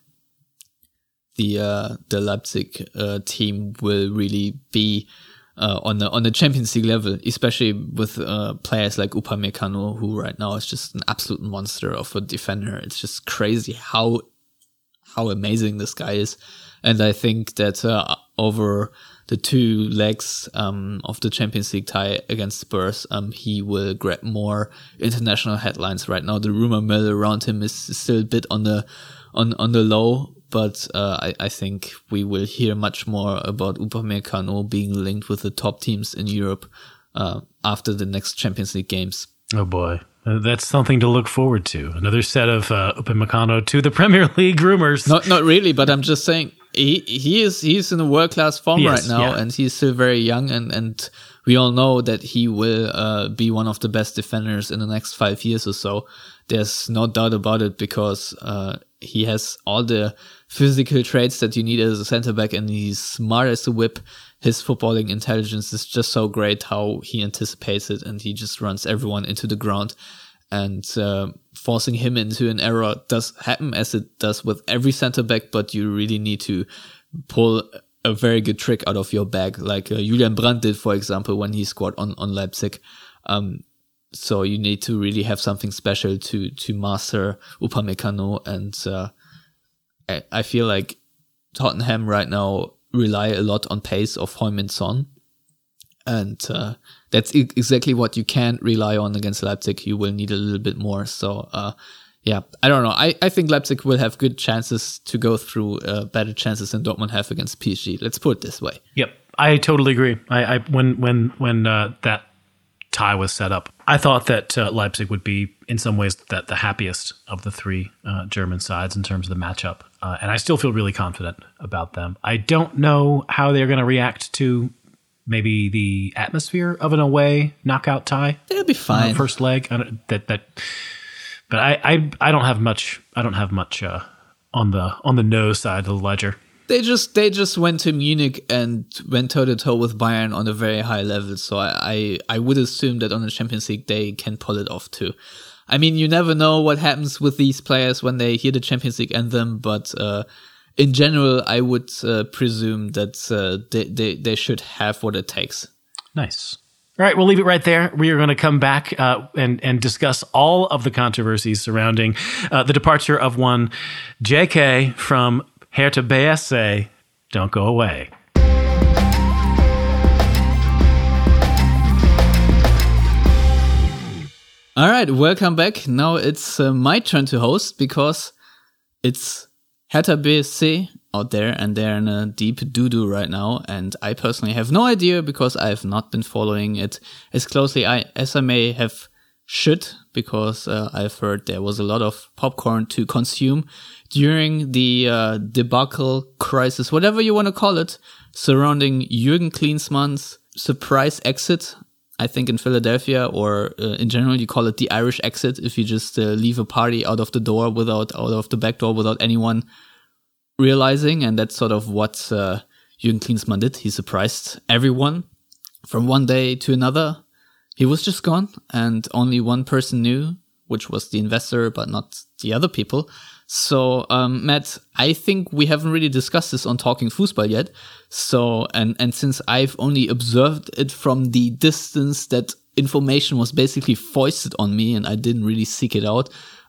the uh, the Leipzig uh, team will really be uh, on the on the Champions League level, especially with uh, players like Upamecano, who right now is just an absolute monster of a defender. It's just crazy how how amazing this guy is, and I think that over the two legs um, of the Champions League tie against Spurs, um, he will grab more international headlines. Right now, the rumor mill around him is still a bit on the on on the low, but uh, I, I think we will hear much more about Upamecano being linked with the top teams in Europe uh, after the next Champions League games. Oh boy. Uh, that's something to look forward to. Another set of uh, Upamecano to the Premier League rumors. Not, not really, but I'm just saying he he is he's in a world class form right now, yeah. and he's still very young, and and we all know that he will uh, be one of the best defenders in the next five years or so. There's no doubt about it because uh, he has all the physical traits that you need as a center back, and he's smart as a whip. His footballing intelligence is just so great how he anticipates it, and he just runs everyone into the ground and uh, forcing him into an error does happen as it does with every center back, but you really need to pull a very good trick out of your bag, like uh, Julian Brandt did, for example, when he scored on, on Leipzig. Um, so you need to really have something special to, to master Upamecano. And, uh, I, I feel like Tottenham right now rely a lot on pace of Heung-min Son. And, uh, that's exactly what you can't rely on against Leipzig. You will need a little bit more. So uh, yeah, I don't know. I, I think Leipzig will have good chances to go through, uh, better chances than Dortmund have against PSG. Let's put it this way. Yep, I totally agree. I, I when when when uh, that tie was set up, I thought that uh, Leipzig would be in some ways that the happiest of the three uh, German sides in terms of the matchup, uh, and I still feel really confident about them. I don't know how they're going to react to maybe the atmosphere of an away knockout tie. They'll be fine. First leg that that but I, I, I don't have much. I don't have much uh, on the on the no side of the ledger. They just they just went to Munich and went toe to toe with Bayern on a very high level. So I, I I would assume that on the Champions League they can pull it off too. I mean, you never know what happens with these players when they hear the Champions League anthem, but uh, in general, I would uh, presume that uh, they, they they should have what it takes. Nice. All right, we'll leave it right there. We are going to come back uh, and and discuss all of the controversies surrounding uh, the departure of one J.K. from Hertha BSC. Don't go away. All right, welcome back. Now it's uh, my turn to host because it's Hertha BSC out there and they're in a deep doo doo right now. And I personally have no idea because I have not been following it as closely as I may have should because uh, I've heard there was a lot of popcorn to consume during the uh, debacle crisis, whatever you want to call it, surrounding Jürgen Klinsmann's surprise exit. I think in Philadelphia, or uh, in general, you call it the Irish exit if you just uh, leave a party out of the door without out of the back door without anyone realizing, and that's sort of what uh, Jürgen Klinsmann did. He surprised everyone from one day to another. He was just gone, and only one person knew, which was the investor, but not the other people. So, um, Matt, I think we haven't really discussed this on Talking Fußball yet. So, and, and since I've only observed it from the distance that information was basically foisted on me and I didn't really seek it out,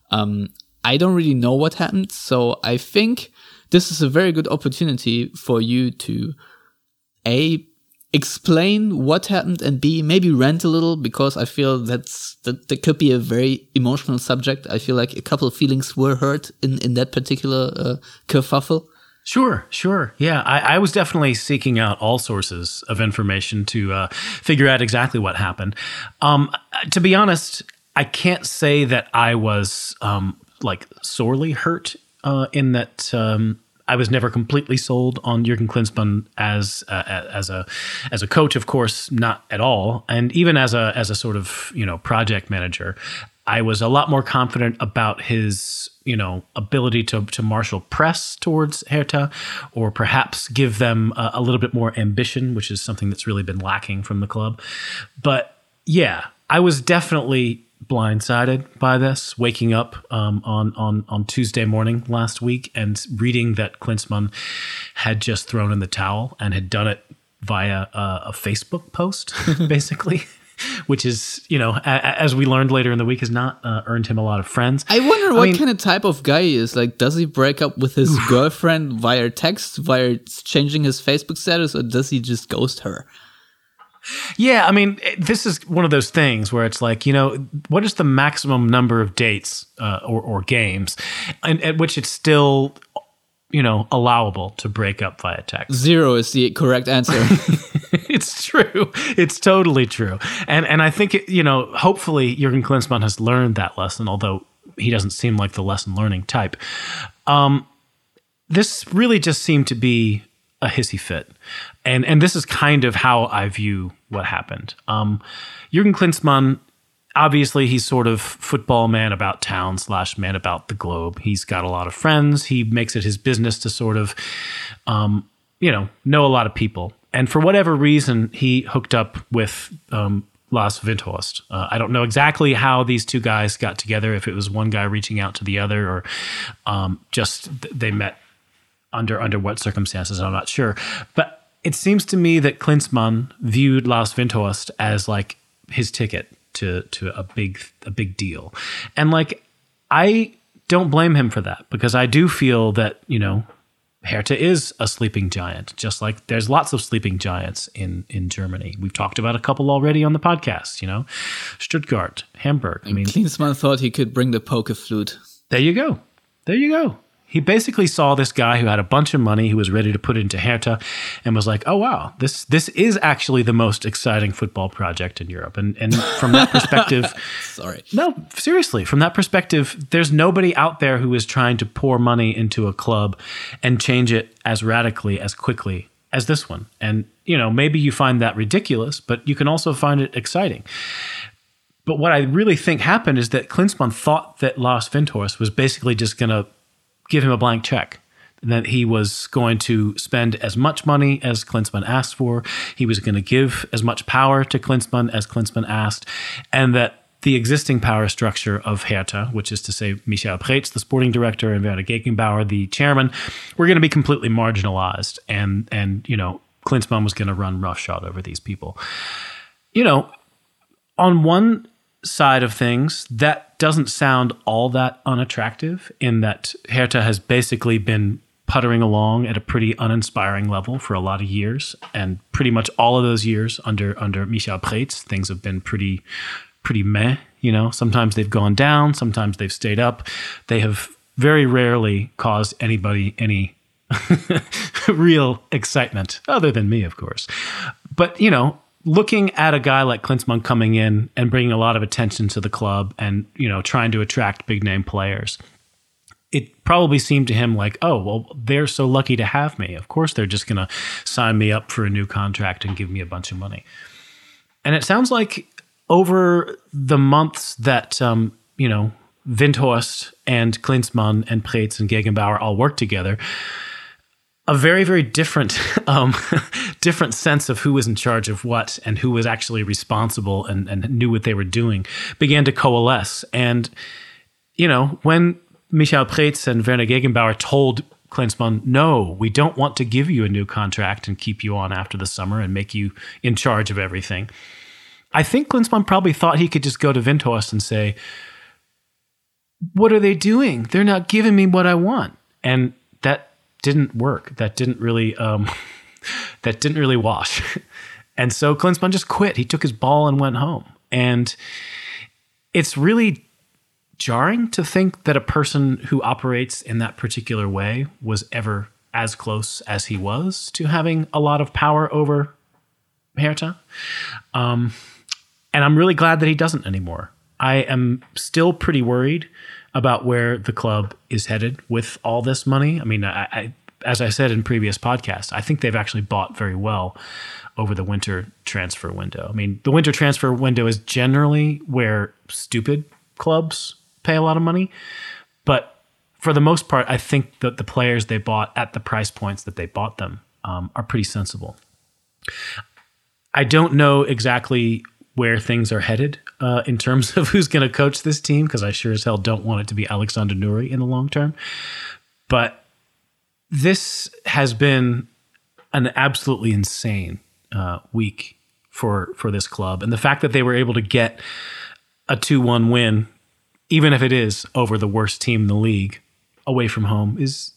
um, I don't really know what happened. So I think this is a very good opportunity for you to a explain what happened and b maybe rant a little because i feel that's that, that could be a very emotional subject i feel like a couple of feelings were hurt in in that particular uh, kerfuffle Sure, sure. Yeah, I, I, was definitely seeking out all sources of information to uh, figure out exactly what happened. Um, to be honest, I can't say that I was um, like sorely hurt uh, in that um, I was never completely sold on Jurgen Klinsmann as uh, as a as a coach, of course, not at all, and even as a as a sort of you know project manager, I was a lot more confident about his you know ability to to marshal press towards Hertha, or perhaps give them a, a little bit more ambition, which is something that's really been lacking from the club. But yeah, I was definitely blindsided by this, waking up um, on on on Tuesday morning last week and reading that Klinsmann had just thrown in the towel and had done it via a, a Facebook post, basically. Which is, you know, a, as we learned later in the week, has not uh, earned him a lot of friends. I wonder what I mean, kind of type of guy he is. Like, does he break up with his girlfriend via text, via changing his Facebook status, or does he just ghost her? Yeah, I mean, this is one of those things where it's like, you know, what is the maximum number of dates uh, or, or games and, at which it's still, you know, allowable to break up via text? Zero is the correct answer. it's true. It's totally true. And and I think, it, you know, hopefully Jurgen Klinsmann has learned that lesson, although he doesn't seem like the lesson learning type. Um, this really just seemed to be a hissy fit and and this is kind of how I view what happened. Um, Jurgen Klinsmann, obviously, he's sort of football man about town slash man about the globe. He's got a lot of friends. He makes it his business to sort of, um, you know, know a lot of people. And for whatever reason, he hooked up with um, Lars Windhorst. Uh, I don't know exactly how these two guys got together. If it was one guy reaching out to the other, or um, just they met under under what circumstances, I'm not sure. But it seems to me that Klinsmann viewed Lars Windhorst as like his ticket to to a big a big deal, and like I don't blame him for that because I do feel that you know Hertha is a sleeping giant, just like there's lots of sleeping giants in in Germany. We've talked about a couple already on the podcast. You know, Stuttgart, Hamburg. I mean, Klinsmann thought he could bring the poker flute. There you go. There you go. He basically saw this guy who had a bunch of money, who was ready to put it into Hertha, and was like, "Oh wow, this this is actually the most exciting football project in Europe." And and from that perspective, Sorry. no, seriously, from that perspective, there's nobody out there who is trying to pour money into a club and change it as radically as quickly as this one. And you know, maybe you find that ridiculous, but you can also find it exciting. But what I really think happened is that Klinsmann thought that Lars Windhorst was basically just going to give him a blank check. That he was going to spend as much money as Klinsmann asked for. He was going to give as much power to Klinsmann as Klinsmann asked. And that the existing power structure of Hertha, which is to say Michael Preetz, the sporting director, and Werner Gegenbauer, the chairman, were going to be completely marginalized. And, and you know, Klinsmann was going to run roughshod over these people. You know, on one side of things, that doesn't sound all that unattractive in that Hertha has basically been puttering along at a pretty uninspiring level for a lot of years. And pretty much all of those years under under Michael Preetz, things have been pretty pretty meh. You know, sometimes they've gone down, sometimes they've stayed up. They have very rarely caused anybody any real excitement, other than me, of course. But, you know, looking at a guy like Klinsmann coming in and bringing a lot of attention to the club and you know trying to attract big name players it probably seemed to him like oh well they're so lucky to have me. Of course they're just going to sign me up for a new contract and give me a bunch of money. And it sounds like over the months that um, you know Windhorst and Klinsmann and Preetz and Gegenbauer all worked together a very very different um, different sense of who was in charge of what and who was actually responsible and, and knew what they were doing began to coalesce and you know when Michael Preetz and Werner Gegenbauer told Klinsmann, no, we don't want to give you a new contract and keep you on after the summer and make you in charge of everything. I think Klinsmann probably thought he could just go to Windhorst and say, what are they doing? They're not giving me what I want. And that didn't work. That didn't really um, that didn't really wash. and so Klinsmann just quit. He took his ball and went home. And it's really jarring to think that a person who operates in that particular way was ever as close as he was to having a lot of power over Hertha. Um, and I'm really glad that he doesn't anymore. I am still pretty worried about where the club is headed with all this money. I mean, I, I, as I said in previous podcasts, I think they've actually bought very well over the winter transfer window. I mean, the winter transfer window is generally where stupid clubs pay a lot of money, but for the most part, I think that the players they bought at the price points that they bought them um, are pretty sensible. I don't know exactly where things are headed uh, in terms of who's going to coach this team because I sure as hell don't want it to be Alexander Nouri in the long term. But this has been an absolutely insane uh, week for for this club, and the fact that they were able to get a two one win, even if it is over the worst team in the league, away from home, is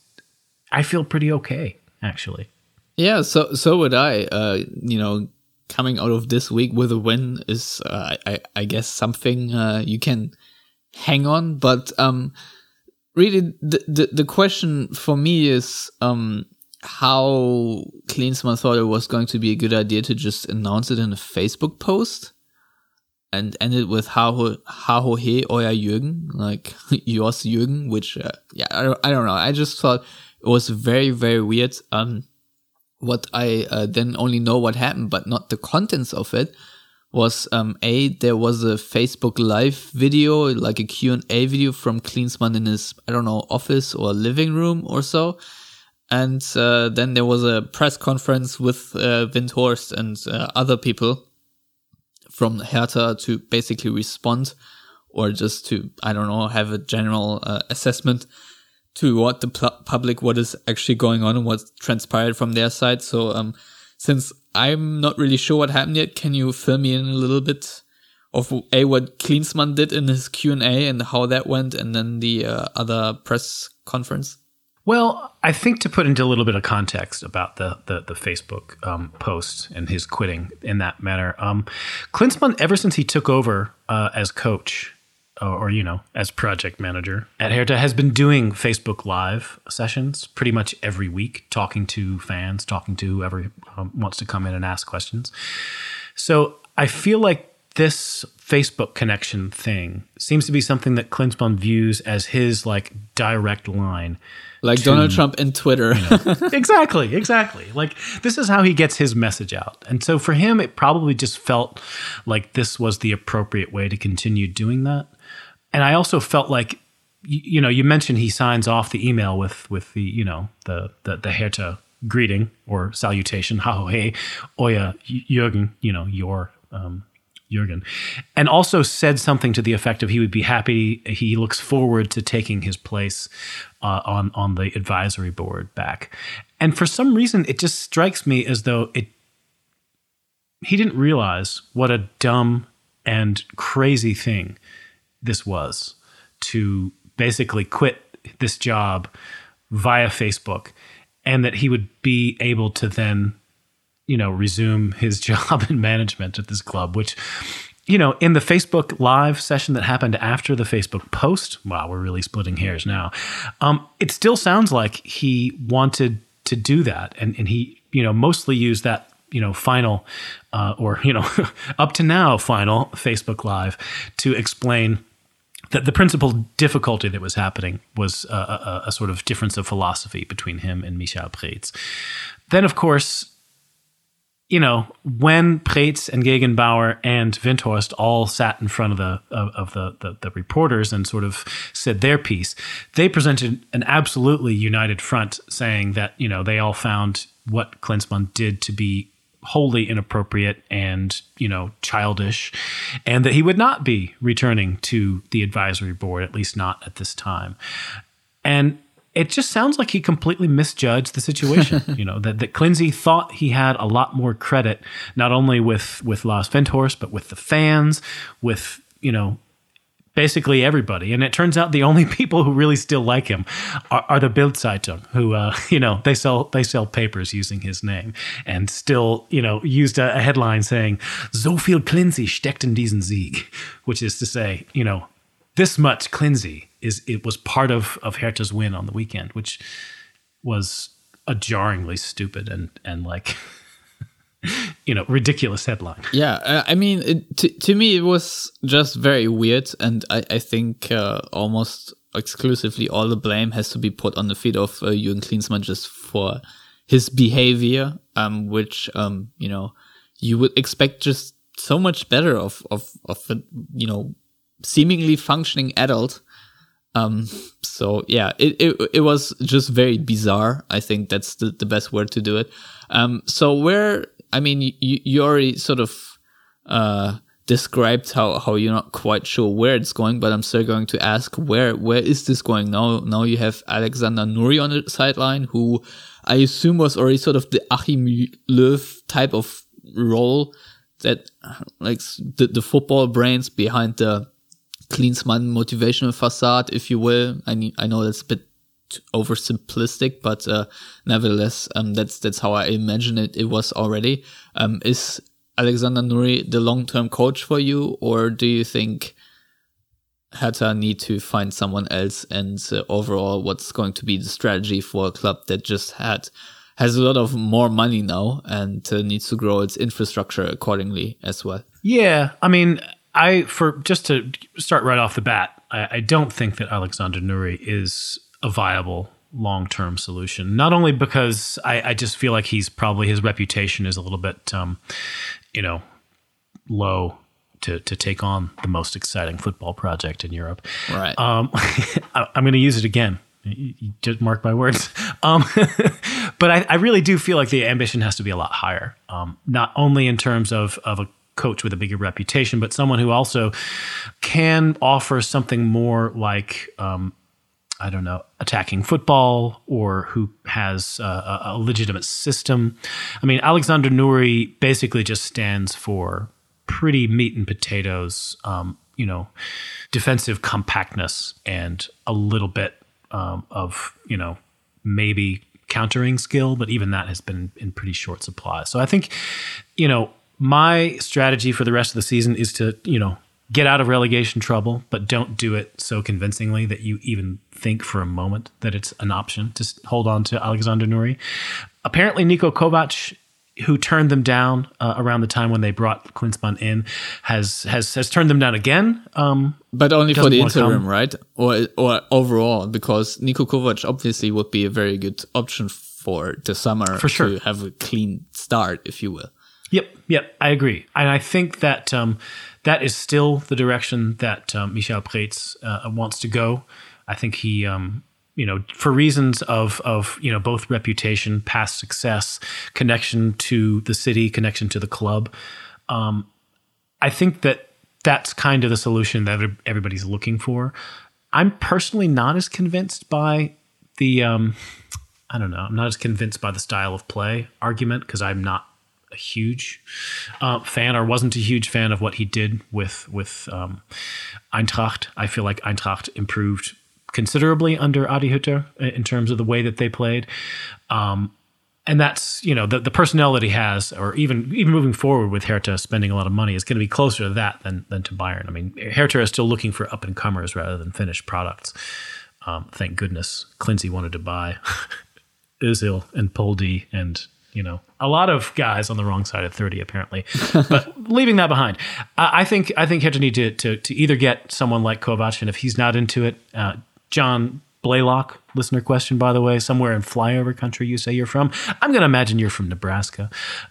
I feel pretty okay actually. Yeah, so so would I. Uh, you know, coming out of this week with a win is, uh, I, I guess, something uh, you can hang on. But um, really, the, the, the question for me is um, how Klinsmann thought it was going to be a good idea to just announce it in a Facebook post and end it with how how he euer Jürgen, like yours Jürgen, which uh, yeah, I, I don't know. I just thought it was very very weird. Um, what I uh, then only know what happened, but not the contents of it, was um, a there was a Facebook Live video, like a Q and A video from Klinsmann in his I don't know office or living room or so, and uh, then there was a press conference with uh, Windhorst and uh, other people from Hertha to basically respond or just to I don't know have a general uh, assessment to what the pl- public what is actually going on and what's transpired from their side. So um, since I'm not really sure what happened yet, can you fill me in a little bit of a what Klinsmann did in his Q and A and how that went, and then the uh, other press conference? Well, I think to put into a little bit of context about the the, the Facebook um, post and his quitting in that manner, um, Klinsmann, ever since he took over uh, as coach, or, or, you know, as project manager at Hertha, has been doing Facebook Live sessions pretty much every week, talking to fans, talking to whoever um, wants to come in and ask questions. So I feel like this Facebook connection thing seems to be something that Klinsmann views as his like direct line. Like to, Donald Trump and Twitter. You know, exactly, exactly. Like this is how he gets his message out. And so for him, it probably just felt like this was the appropriate way to continue doing that. And I also felt like you know, you mentioned he signs off the email with with the, you know, the the, the Hertha greeting or salutation, ha ho hey, oya Jürgen, you know, your um, Jurgen, and also said something to the effect of he would be happy. He looks forward to taking his place uh, on on the advisory board back. And for some reason, it just strikes me as though it he didn't realize what a dumb and crazy thing this was to basically quit this job via Facebook, and that he would be able to then you know, resume his job in management at this club, which, you know, in the Facebook live session that happened after the Facebook post, wow, we're really splitting hairs now. Um, it still sounds like he wanted to do that. And, and he, you know, mostly used that, you know, final uh, or, you know, up to now final Facebook live to explain that the principal difficulty that was happening was a, a, a, sort of difference of philosophy between him and Michael Preetz. Then, of course, you know, when Preetz and Gegenbauer and Windhorst all sat in front of the of, of the, the, the reporters and sort of said their piece, they presented an absolutely united front, saying that you know they all found what Klinsmann did to be wholly inappropriate and you know childish, and that he would not be returning to the advisory board, at least not at this time. And it just sounds like he completely misjudged the situation. you know that that Klinsi thought he had a lot more credit, not only with with Lars Windhorst, but with the fans, with you know basically everybody. And it turns out the only people who really still like him are, are the Bild Zeitung, who uh, you know they sell they sell papers using his name, and still you know used a, a headline saying "So viel Klinsi steckt in diesen Sieg," which is to say, you know, this much Klinsi is it was part of of Hertha's win on the weekend, which was a jarringly stupid and and like you know ridiculous headline. Yeah, uh, I mean, it, to to me it was just very weird, and I I think uh, almost exclusively all the blame has to be put on the feet of uh, Jürgen Klinsmann just for his behavior, um, which um, you know you would expect just so much better of of of a, you know seemingly functioning adult um, so yeah, it, it, it was just very bizarre. I think that's the, the best word to do it. Um, so where, I mean, you, you already sort of, uh, described how, how you're not quite sure where it's going, but I'm still going to ask where, where is this going now? Now you have Alexander Nouri on the sideline, who I assume was already sort of the Achim Löw type of role that like the, the football brains behind the Klinsmann motivational facade, if you will. I mean, I know that's a bit oversimplistic, but uh, nevertheless, um, that's that's how I imagine it. It was already. Um, is Alexander Nouri the long term coach for you, or do you think Hertha need to find someone else? And uh, overall, what's going to be the strategy for a club that just had has a lot of more money now and uh, needs to grow its infrastructure accordingly as well? Yeah, I mean, I for just to start right off the bat, I, I don't think that Alexander Nouri is a viable long term solution. Not only because I, I, just feel like he's probably his reputation is a little bit, um, you know, low to to take on the most exciting football project in Europe. Right. Um, I, am going to use it again. You just mark my words. Um, but I, I, really do feel like the ambition has to be a lot higher. Um, not only in terms of of a coach with a bigger reputation, but someone who also can offer something more like, um, I don't know, attacking football or who has a, a legitimate system. I mean, Alexander Nouri basically just stands for pretty meat and potatoes, um, you know, defensive compactness and a little bit um, of, you know, maybe countering skill, but even that has been in pretty short supply. So I think, you know, my strategy for the rest of the season is to, you know, get out of relegation trouble, but don't do it so convincingly that you even think for a moment that it's an option to hold on to Alexander Nouri. Apparently, Niko Kovac who turned them down uh, around the time when they brought Klinsmann in, has has has turned them down again. Um, but only for the interim, right? Or or overall, because Niko Kovac obviously would be a very good option for the summer for sure. to have a clean start, if you will. Yep, yep, I agree, and I think that um, that is still the direction that um, Michael Preetz uh, wants to go. I think he um, you know, for reasons of of you know both reputation, past success, connection to the city, connection to the club. Um, I think that that's kind of the solution that everybody's looking for. I'm personally not as convinced by the um, I don't know. I'm not as convinced by the style of play argument because I'm not a huge uh, fan or wasn't a huge fan of what he did with with um, Eintracht. I feel like Eintracht improved considerably under Adi Hütter in terms of the way that they played. Um, and that's you know the, the personnel that he has, or even even moving forward with Hertha spending a lot of money is going to be closer to that than than to Bayern. I mean, Hertha is still looking for up and comers rather than finished products. Um, thank goodness Klinsi wanted to buy Özil and Poldi and you know a lot of guys on the wrong side of 30 apparently but leaving that behind I, I, think i think Hertha need to, to, to either get someone like Kovac and if he's not into it uh, John Blaylock, listener question, by the way, somewhere in flyover country you say you're from. I'm going to imagine you're from Nebraska.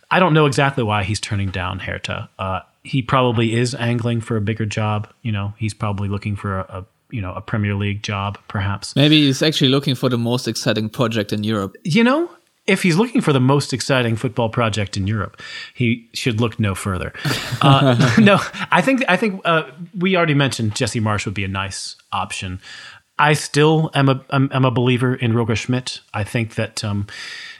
I don't know exactly why he's turning down Hertha. Uh, he probably is angling for a bigger job. You know, he's probably looking for a, a you know a Premier League job, perhaps. Maybe he's actually looking for the most exciting project in Europe. You know, if he's looking for the most exciting football project in Europe, he should look no further. Uh, no, I think I think uh, we already mentioned Jesse Marsch would be a nice option. I still am a am, am a believer in Roger Schmidt. I think that um,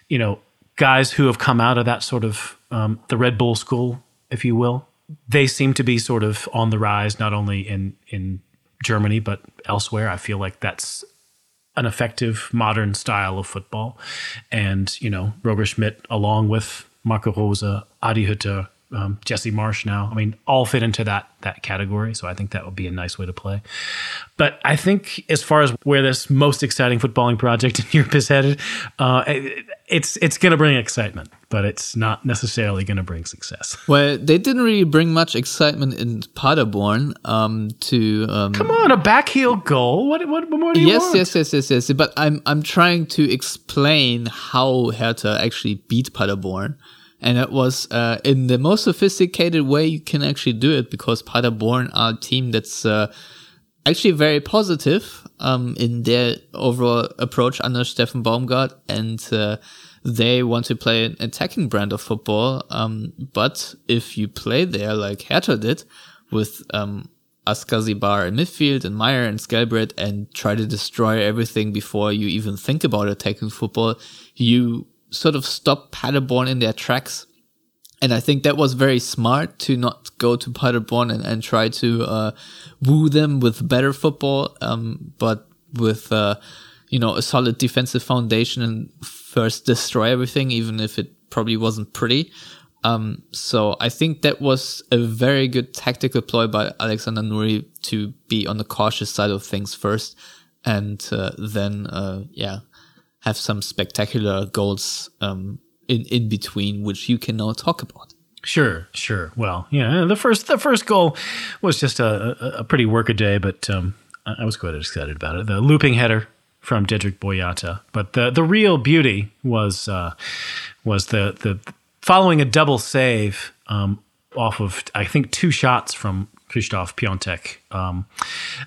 you know guys who have come out of that sort of um, the Red Bull school, if you will, they seem to be sort of on the rise, not only in in Germany but elsewhere. I feel like that's an effective modern style of football, and you know Roger Schmidt, along with Marco Rose, Adi Hütter, um, Jesse Marsch now. I mean, all fit into that that category. So I think that would be a nice way to play. But I think as far as where this most exciting footballing project in Europe is headed, uh, it's it's going to bring excitement, but it's not necessarily going to bring success. Well, they didn't really bring much excitement in Paderborn. Um, to um, come on, a backheel goal. What what, what more do you yes, want? Yes, yes, yes, yes, yes. But I'm I'm trying to explain how Hertha actually beat Paderborn and it was uh, in the most sophisticated way you can actually do it because Paderborn are a team that's uh, actually very positive um, in their overall approach under Steffen Baumgart, and uh, they want to play an attacking brand of football. Um, but if you play there like Hertha did with um, Askar in midfield and Maier and Skjelbred and try to destroy everything before you even think about attacking football, you sort of stop Paderborn in their tracks. And I think that was very smart to not go to Paderborn and, and try to uh, woo them with better football, um, but with uh, you know a solid defensive foundation and first destroy everything, even if it probably wasn't pretty. Um, so I think that was a very good tactical ploy by Alexander Nouri to be on the cautious side of things first, and uh, then uh, yeah, have some spectacular goals um, in in between, which you can now talk about. Sure, sure. Well, yeah, the first the first goal was just a, a, pretty workaday, but um, I was quite excited about it. The looping header from Dedryck Boyata, but the the real beauty was uh, was the the following a double save um, off of I think two shots from Krzysztof Piątek. Um,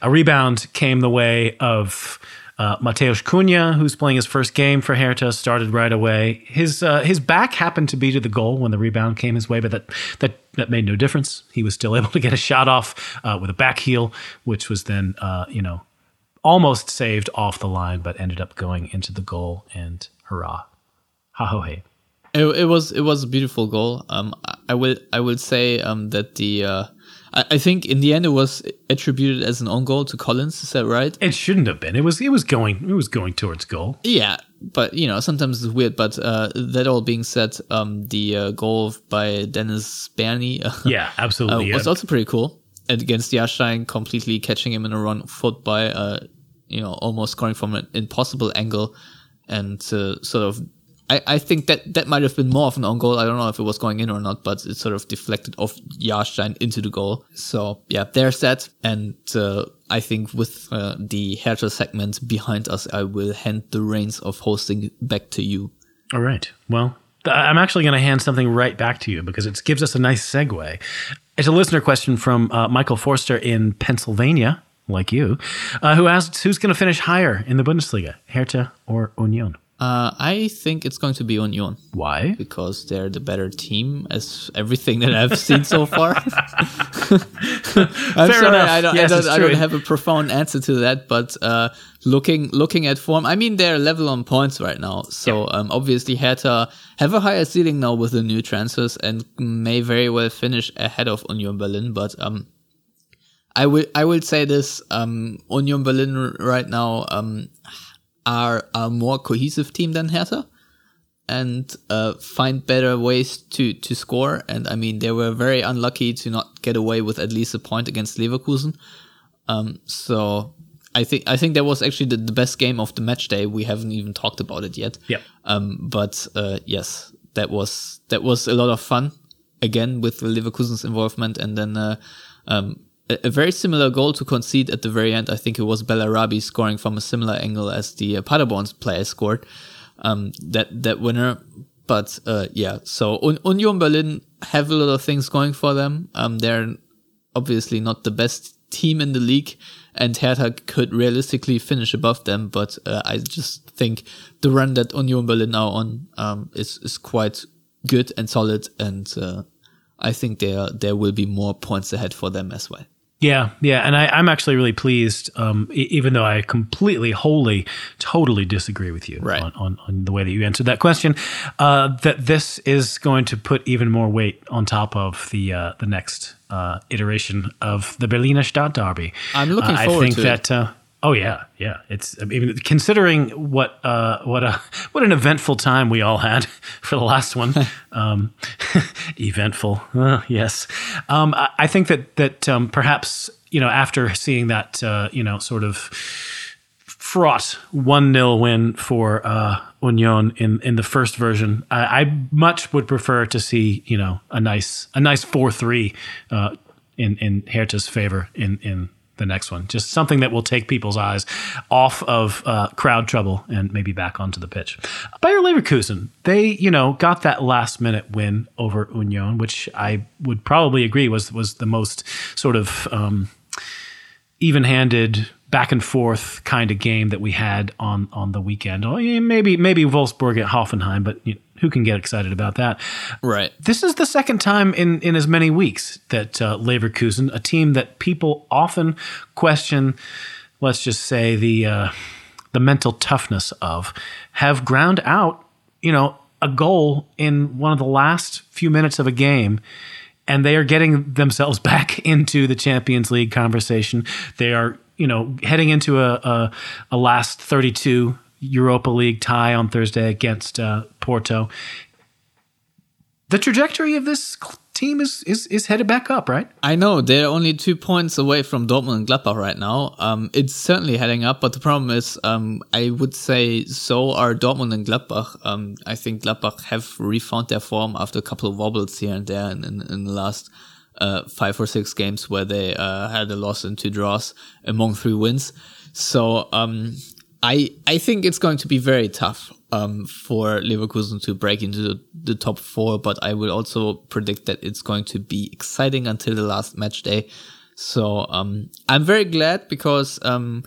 a rebound came the way of uh, Matheus Cunha, who's playing his first game for Hertha, started right away. His uh, his back happened to be to the goal when the rebound came his way, but that that that made no difference. He was still able to get a shot off uh, with a back heel, which was then uh, you know almost saved off the line, but ended up going into the goal. And hurrah, ha ho hey! It, it was it was a beautiful goal. Um, I will I will say um, that the uh, I, I think in the end it was attributed as an own goal to Collins. Is that right? It shouldn't have been. It was. It was going. It was going towards goal. Yeah, but you know sometimes it's weird. But uh, that all being said, um, the uh, goal by Dennis Srbeny, yeah, absolutely, uh, was also pretty cool. against Jarstein, completely catching him in a run foot by, uh, you know, almost scoring from an impossible angle, and uh, sort of. I, I think that that might have been more of an own goal. I don't know if it was going in or not, but it sort of deflected off Jarstein into the goal. So yeah, there's that. And uh, I think with uh, the Hertha segment behind us, I will hand the reins of hosting back to you. All right. Well, I'm actually going to hand something right back to you because it gives us a nice segue. It's a listener question from uh, Michael Forster in Pennsylvania, like you, uh, who asks who's going to finish higher in the Bundesliga, Hertha or Union? Uh, I think it's going to be on Union. Why? Because they're the better team, as everything that I've seen so far. I'm Fair sorry, enough. I don't, Yes, I, don't, I don't have a profound answer to that, but uh, looking looking at form, I mean they're level on points right now. So um, obviously Hertha have a higher ceiling now with the new transfers and may very well finish ahead of Union Berlin. But um, I will I will say this: um, Union Berlin right now um, are a more cohesive team than Hertha and uh, find better ways to to score. And I mean, they were very unlucky to not get away with at least a point against Leverkusen. Um, so I think I think that was actually the, the best game of the match day. We haven't even talked about it yet. Yep. Um, but uh, yes, that was that was a lot of fun. Again with Leverkusen's involvement, and then uh, um, a, very similar goal to concede at the very end. I think it was Bellarabi scoring from a similar angle as the uh, Paderborn's player scored um, that that winner. But uh, yeah, so Un- Union Berlin have a lot of things going for them. Um, they're obviously not the best team in the league, and Hertha could realistically finish above them. But uh, I just think the run that Union Berlin are on um, is is quite good and solid, and uh, I think there there will be more points ahead for them as well. Yeah, yeah, and I, I'm actually really pleased, um, e- even though I completely, wholly, totally disagree with you Right. on, on, on the way that you answered that question. Uh, that this is going to put even more weight on top of the uh, the next uh, iteration of the Berliner Stadt Derby. I'm looking Uh, I forward think to that. Oh yeah, yeah. It's I mean, considering what uh, what a what an eventful time we all had for the last one. um, eventful, uh, yes. Um, I, I think that that um, perhaps you know after seeing that uh, you know sort of fraught one 0 win for uh, Union in in the first version, I, I much would prefer to see you know a nice a nice four three uh, in in Hertha's favor in in the next one. Just something that will take people's eyes off of uh, crowd trouble and maybe back onto the pitch. Bayer Leverkusen, they you know got that last minute win over Union, which I would probably agree was was the most sort of um, even-handed back and forth kind of game that we had on on the weekend. Oh, maybe maybe Wolfsburg at Hoffenheim, but who can get excited about that? Right. This is the second time in, in as many weeks that uh, Leverkusen, a team that people often question, let's just say the uh, the mental toughness of, have ground out, you know, a goal in one of the last few minutes of a game. And they are getting themselves back into the Champions League conversation. They are, you know, heading into a, a, a last 32 Europa League tie on Thursday against uh, Porto the trajectory of this team is is is headed back up, right? I know they're only two points away from Dortmund and Gladbach right now. Um, it's certainly heading up, but the problem is, um, I would say so are Dortmund and Gladbach. Um, I think Gladbach have refound their form after a couple of wobbles here and there in, in, in the last uh, five or six games where they uh, had a loss and two draws among three wins. So um, I I think it's going to be very tough um, for Leverkusen to break into the, the top four, but I will also predict that it's going to be exciting until the last match day. So um, I'm very glad because um,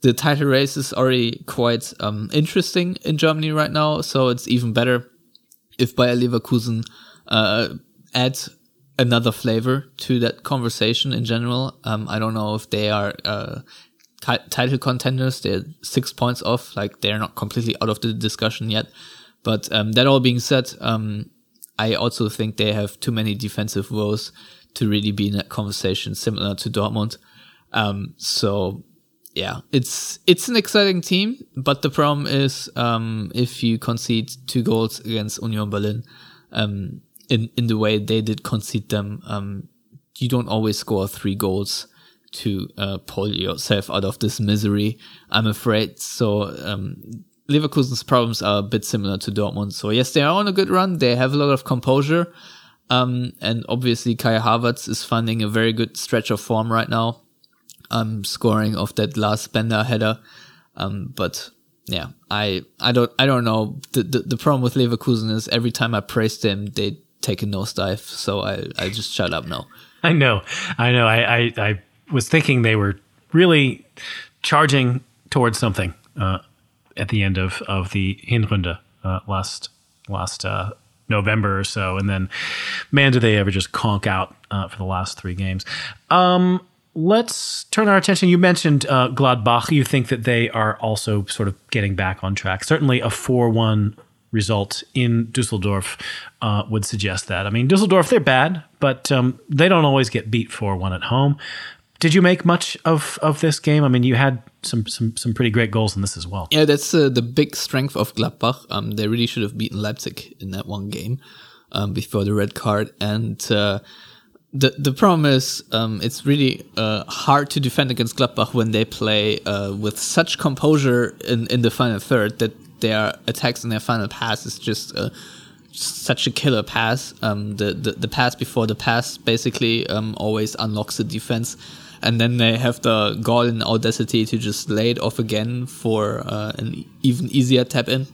the title race is already quite um, interesting in Germany right now. So it's even better if Bayer Leverkusen uh, add another flavor to that conversation in general. Um, I don't know if they are uh, ti- title contenders. They're six points off. Like they're not completely out of the discussion yet. But um, that all being said, um, I also think they have too many defensive woes to really be in that conversation, similar to Dortmund. Um, so yeah, it's it's an exciting team, but the problem is um, if you concede two goals against Union Berlin, um, in in the way they did concede them, um, you don't always score three goals to uh, pull yourself out of this misery. I'm afraid. So um, Leverkusen's problems are a bit similar to Dortmund. So yes, they are on a good run. They have a lot of composure. Um, and obviously Kai Havertz is finding a very good stretch of form right now. Um, scoring off that last Bender header. Um, but yeah, I, I don't, I don't know. The, the, the problem with Leverkusen is every time I praise them, they take a nosedive. So I, I just shut up now. I know, I know. I, I, I was thinking they were really charging towards something uh, at the end of, of the Hinrunde uh, last last uh, November or so, and then man, do they ever just conk out uh, for the last three games. Um, let's turn our attention. You mentioned uh, Gladbach. You think that they are also sort of getting back on track. Certainly, a four-one result in Dusseldorf uh, would suggest that. I mean, Dusseldorf, they're bad, but um, they don't always get beat 4 1 at home. Did you make much of, of this game? I mean, you had some some, some pretty great goals in this as well. Yeah, that's uh, the big strength of Gladbach. Um, they really should have beaten Leipzig in that one game um, before the red card. And uh, the the problem is, um, it's really uh, hard to defend against Gladbach when they play uh, with such composure in, in the final third that their attacks and their final pass is just uh, such a killer pass. Um, the, the, the pass before the pass basically um, always unlocks the defense, and then they have the gall and audacity to just lay it off again for uh, an even easier tap in.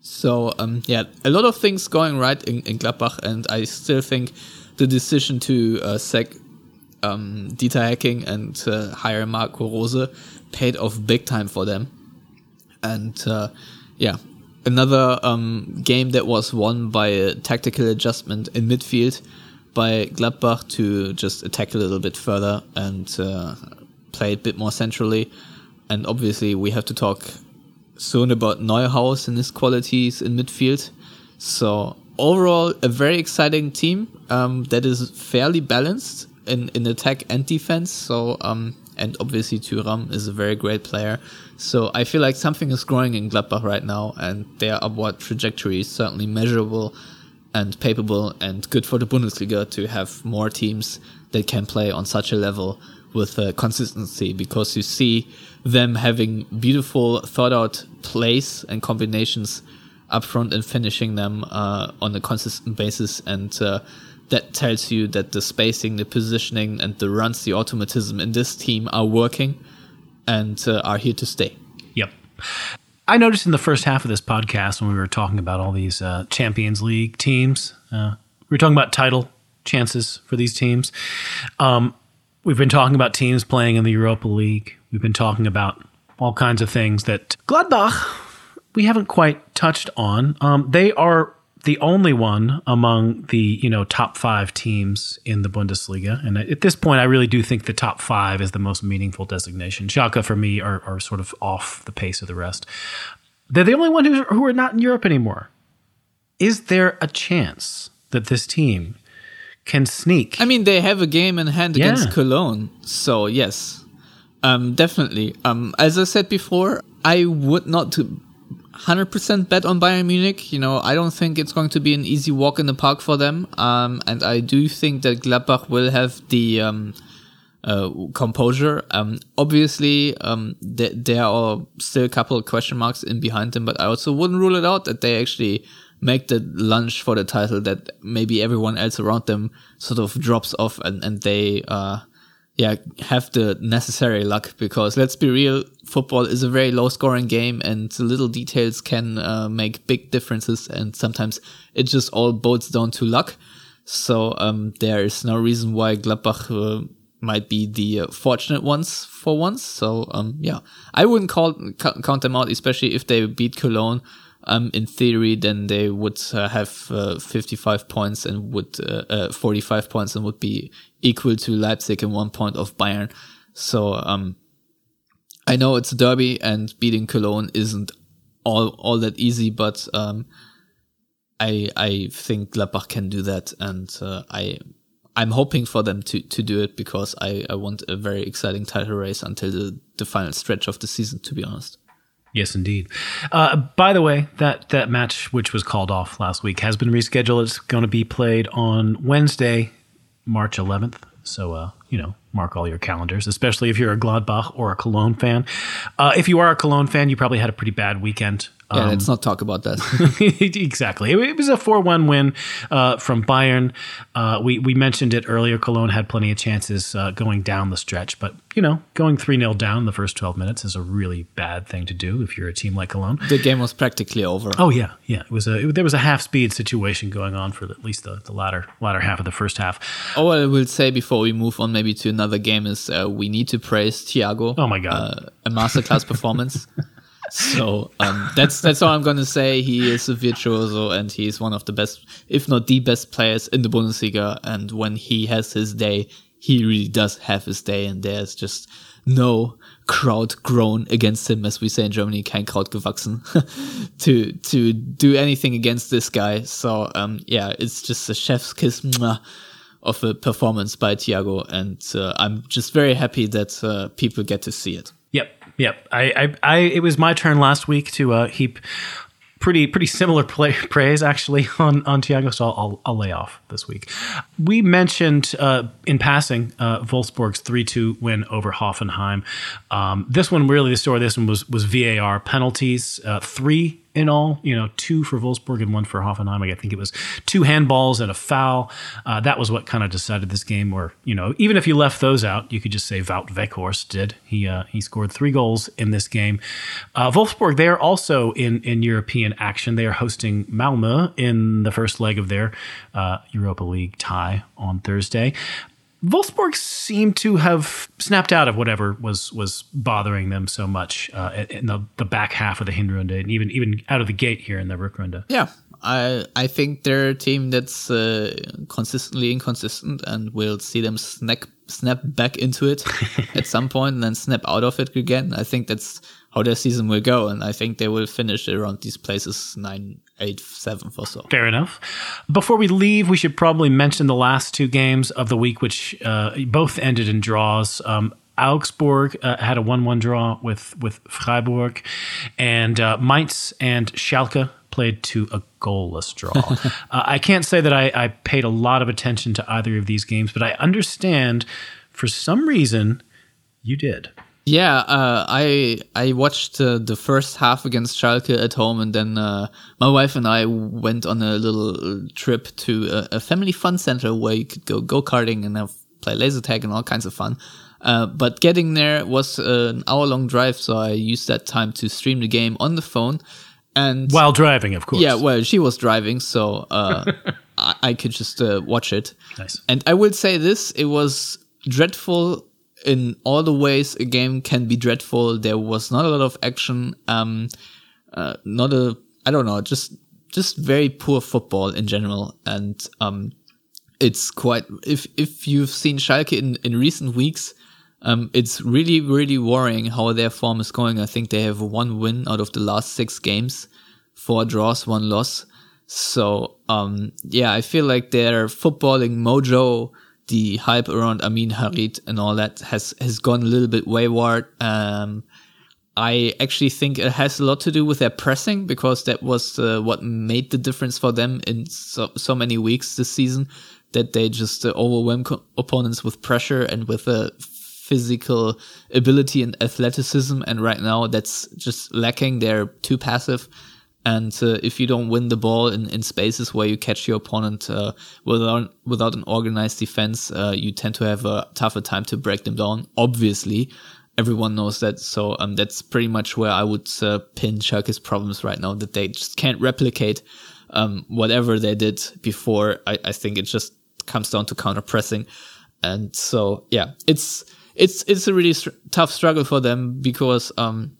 So um, yeah, a lot of things going right in, in Gladbach, and I still think the decision to uh, sack um, Dieter Hecking and uh, hire Marco Rose paid off big time for them. And uh, yeah, another um, game that was won by a tactical adjustment in midfield by Gladbach to just attack a little bit further and uh, play a bit more centrally. And obviously, we have to talk soon about Neuhaus and his qualities in midfield. So overall, a very exciting team um, that is fairly balanced in, in attack and defense. So um, and obviously Thuram is a very great player. So I feel like something is growing in Gladbach right now, and their upward trajectory is certainly measurable and capable and good for the Bundesliga to have more teams that can play on such a level with uh, consistency because you see them having beautiful thought out plays and combinations up front and finishing them uh, on a consistent basis and uh, that tells you that the spacing, the positioning, and the runs, the automatism in this team are working and uh, are here to stay. Yep. I noticed in the first half of this podcast when we were talking about all these uh, Champions League teams, uh, we were talking about title chances for these teams. Um, we've been talking about teams playing in the Europa League. We've been talking about all kinds of things that Gladbach we haven't quite touched on. Um, they are the only one among the you know top five teams in the Bundesliga. And at this point, I really do think the top five is the most meaningful designation. Schalke for me are, are sort of off the pace of the rest. They're the only one who, who are not in Europe anymore. Is there a chance that this team can sneak? I mean, they have a game in hand yeah. against Cologne, so yes, um, definitely. Um, as I said before, I would not 100% bet on Bayern Munich. You know, I don't think it's going to be an easy walk in the park for them. Um, and I do think that Gladbach will have the um, uh, composure. Um, obviously, um, th- there are still a couple of question marks in behind them, but I also wouldn't rule it out that they actually make the lunge for the title that maybe everyone else around them sort of drops off and, and they uh, yeah, have the necessary luck because let's be real, football is a very low scoring game and little details can uh, make big differences and sometimes it just all boils down to luck. So um, there is no reason why Gladbach uh, might be the uh, fortunate ones for once. So um, yeah, I wouldn't call count them out, especially if they beat Cologne. Um, in theory, then they would uh, have uh, 55 points and would uh, uh 45 points and would be equal to Leipzig and one point of Bayern. So um, I know it's a derby and beating Cologne isn't all all that easy, but um, I I think Gladbach can do that, and uh, I I'm hoping for them to to do it because I I want a very exciting title race until the the final stretch of the season. To be honest. Yes, indeed. Uh, by the way, that that match which was called off last week has been rescheduled. It's going to be played on Wednesday, March 11th. So, uh, you know, mark all your calendars, especially if you're a Gladbach or a Cologne fan. Uh, if you are a Cologne fan, you probably had a pretty bad weekend. Yeah, let's not talk about that. exactly. It, it was a 4 1 win uh, from Bayern. Uh, we, we mentioned it earlier. Cologne had plenty of chances uh, going down the stretch, but, you know, going 3 0 down the first 12 minutes is a really bad thing to do if you're a team like Cologne. the game was practically over. Oh yeah, yeah. It was a it, there was a half speed situation going on for at least the, the latter latter half of the first half. All I will say before we move on maybe to another game is uh, we need to praise Thiago. Oh my God. Uh, a masterclass performance. So um, that's that's all I'm gonna say. He is a virtuoso and he's one of the best, if not the best players in the Bundesliga. And when he has his day, he really does have his day, and there's just no crowd grown against him, as we say in Germany, kein Kraut gewachsen, to to do anything against this guy. So um, yeah, it's just a chef's kiss. Mwah of a performance by Thiago, and uh, I'm just very happy that uh, people get to see it. Yep. I, I, I it was my turn last week to uh, heap pretty pretty similar play, praise actually on on Thiago, so I'll, I'll lay off this week. We mentioned uh, in passing uh, Wolfsburg's three two win over Hoffenheim. Um, this one really the story. This one was was VAR penalties, uh, three in all, you know, two for Wolfsburg and one for Hoffenheim. I think it was two handballs and a foul. Uh, that was what kind of decided this game. Where you know, even if you left those out, you could just say Wout Weghorst did. He uh, he scored three goals in this game. Uh, Wolfsburg they are also in in European action. They are hosting Malmö in the first leg of their uh, Europa League tie on Thursday. Wolfsburg seemed to have snapped out of whatever was was bothering them so much uh, in the, the back half of the Hinrunde and even even out of the gate here in the Rückrunde. Yeah, I I think they're a team that's uh, consistently inconsistent, and we'll see them snack snap back into it at some point and then snap out of it again. I think that's how their season will go, and I think they will finish around these places nine, eight, seventh or so. Fair enough. Before we leave, we should probably mention the last two games of the week, which uh, both ended in draws. Um, Augsburg uh, had a one-one draw with with Freiburg, and uh, Mainz and Schalke played to a goalless draw. uh, I can't say that I, I paid a lot of attention to either of these games, but I understand for some reason you did. Yeah, uh, I I watched uh, the first half against Schalke at home, and then uh, my wife and I went on a little trip to a, a family fun center where you could go go karting and have, play laser tag and all kinds of fun. Uh, but getting there was an hour long drive, so I used that time to stream the game on the phone. And While driving, of course. yeah, well, she was driving, so uh, I, I could just uh, watch it. Nice. And I will say this: it was dreadful in all the ways a game can be dreadful. There was not a lot of action. Um, uh, not a, I don't know, just just very poor football in general. And um, it's quite if if you've seen Schalke in in recent weeks. Um, it's really, really worrying how their form is going. I think they have one win out of the last six games, four draws, one loss. So, um, yeah, I feel like their footballing mojo, the hype around Amin Harit and all that has, has gone a little bit wayward. Um, I actually think it has a lot to do with their pressing because that was uh, what made the difference for them in so, so many weeks this season that they just uh, overwhelm co- opponents with pressure and with a physical ability and athleticism. And right now that's just lacking. They're too passive. And uh, if you don't win the ball in, in spaces where you catch your opponent uh, without without an organized defense, uh, you tend to have a tougher time to break them down. Obviously, everyone knows that. So um, that's pretty much where I would uh, pin Schalke's problems right now. That they just can't replicate um, whatever they did before. I, I think it just comes down to counter pressing, and so yeah, it's it's it's a really str- tough struggle for them because um,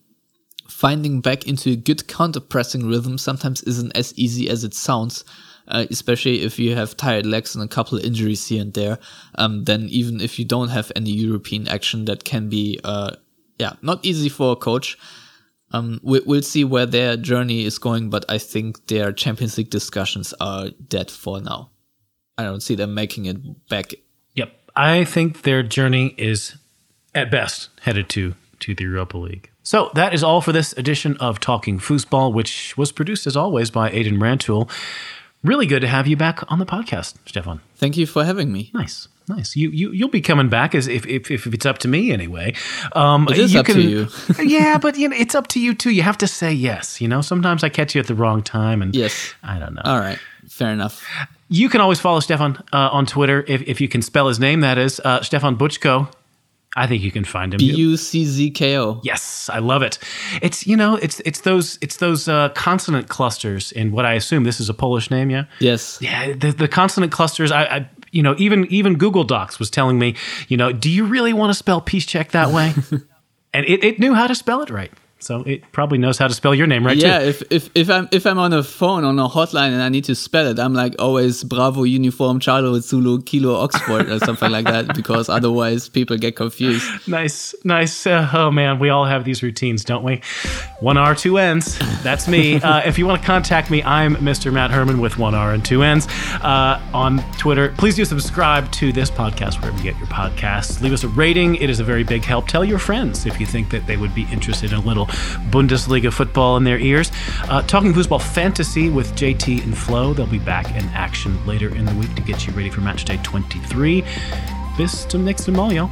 finding back into a good counter pressing rhythm sometimes isn't as easy as it sounds. Uh, especially if you have tired legs and a couple of injuries here and there, um, then even if you don't have any European action, that can be, uh, yeah, not easy for a coach. Um, we, we'll see where their journey is going, but I think their Champions League discussions are dead for now. I don't see them making it back. Yep. I think their journey is at best headed to to the Europa League. So that is all for this edition of Talking Fußball, which was produced as always by Aidan Rantoul. Really good to have you back on the podcast, Stefan. Thank you for having me. Nice. Nice. You you you'll be coming back as if if, if it's up to me anyway. Um, it is up to you. yeah, but you know, it's up to you too. You have to say yes. You know, sometimes I catch you at the wrong time, and yes, I don't know. All right, fair enough. You can always follow Stefan uh, on Twitter if if you can spell his name. That is uh, Stefan Buczko. I think you can find him. B U C Z K O. Yes, I love it. It's you know it's it's those it's those uh, consonant clusters in what I assume this is a Polish name. Yeah. Yes. Yeah. The, the consonant clusters. I, I you know, even even Google Docs was telling me, you know, do you really want to spell peace check that way? and it, it knew how to spell it right. So it probably knows how to spell your name right yeah, too. if, if if I'm if I'm on a phone on a hotline and I need to spell it, I'm like always Bravo Uniform Charlie Zulu Kilo Oxford or something like that because otherwise people get confused. Nice, nice. Uh, oh man, we all have these routines, don't we? One R, two N's. That's me. Uh, if you want to contact me, I'm Mr. Matt Hermann with one R and two N's uh, on Twitter. Please do subscribe to this podcast wherever you get your podcasts. Leave us a rating; it is a very big help. Tell your friends if you think that they would be interested in a little Bundesliga football in their ears. Uh, Talking Football Fantasy with JT and Flo. They'll be back in action later in the week to get you ready for match day 23. Bis zum nächsten Mal, y'all.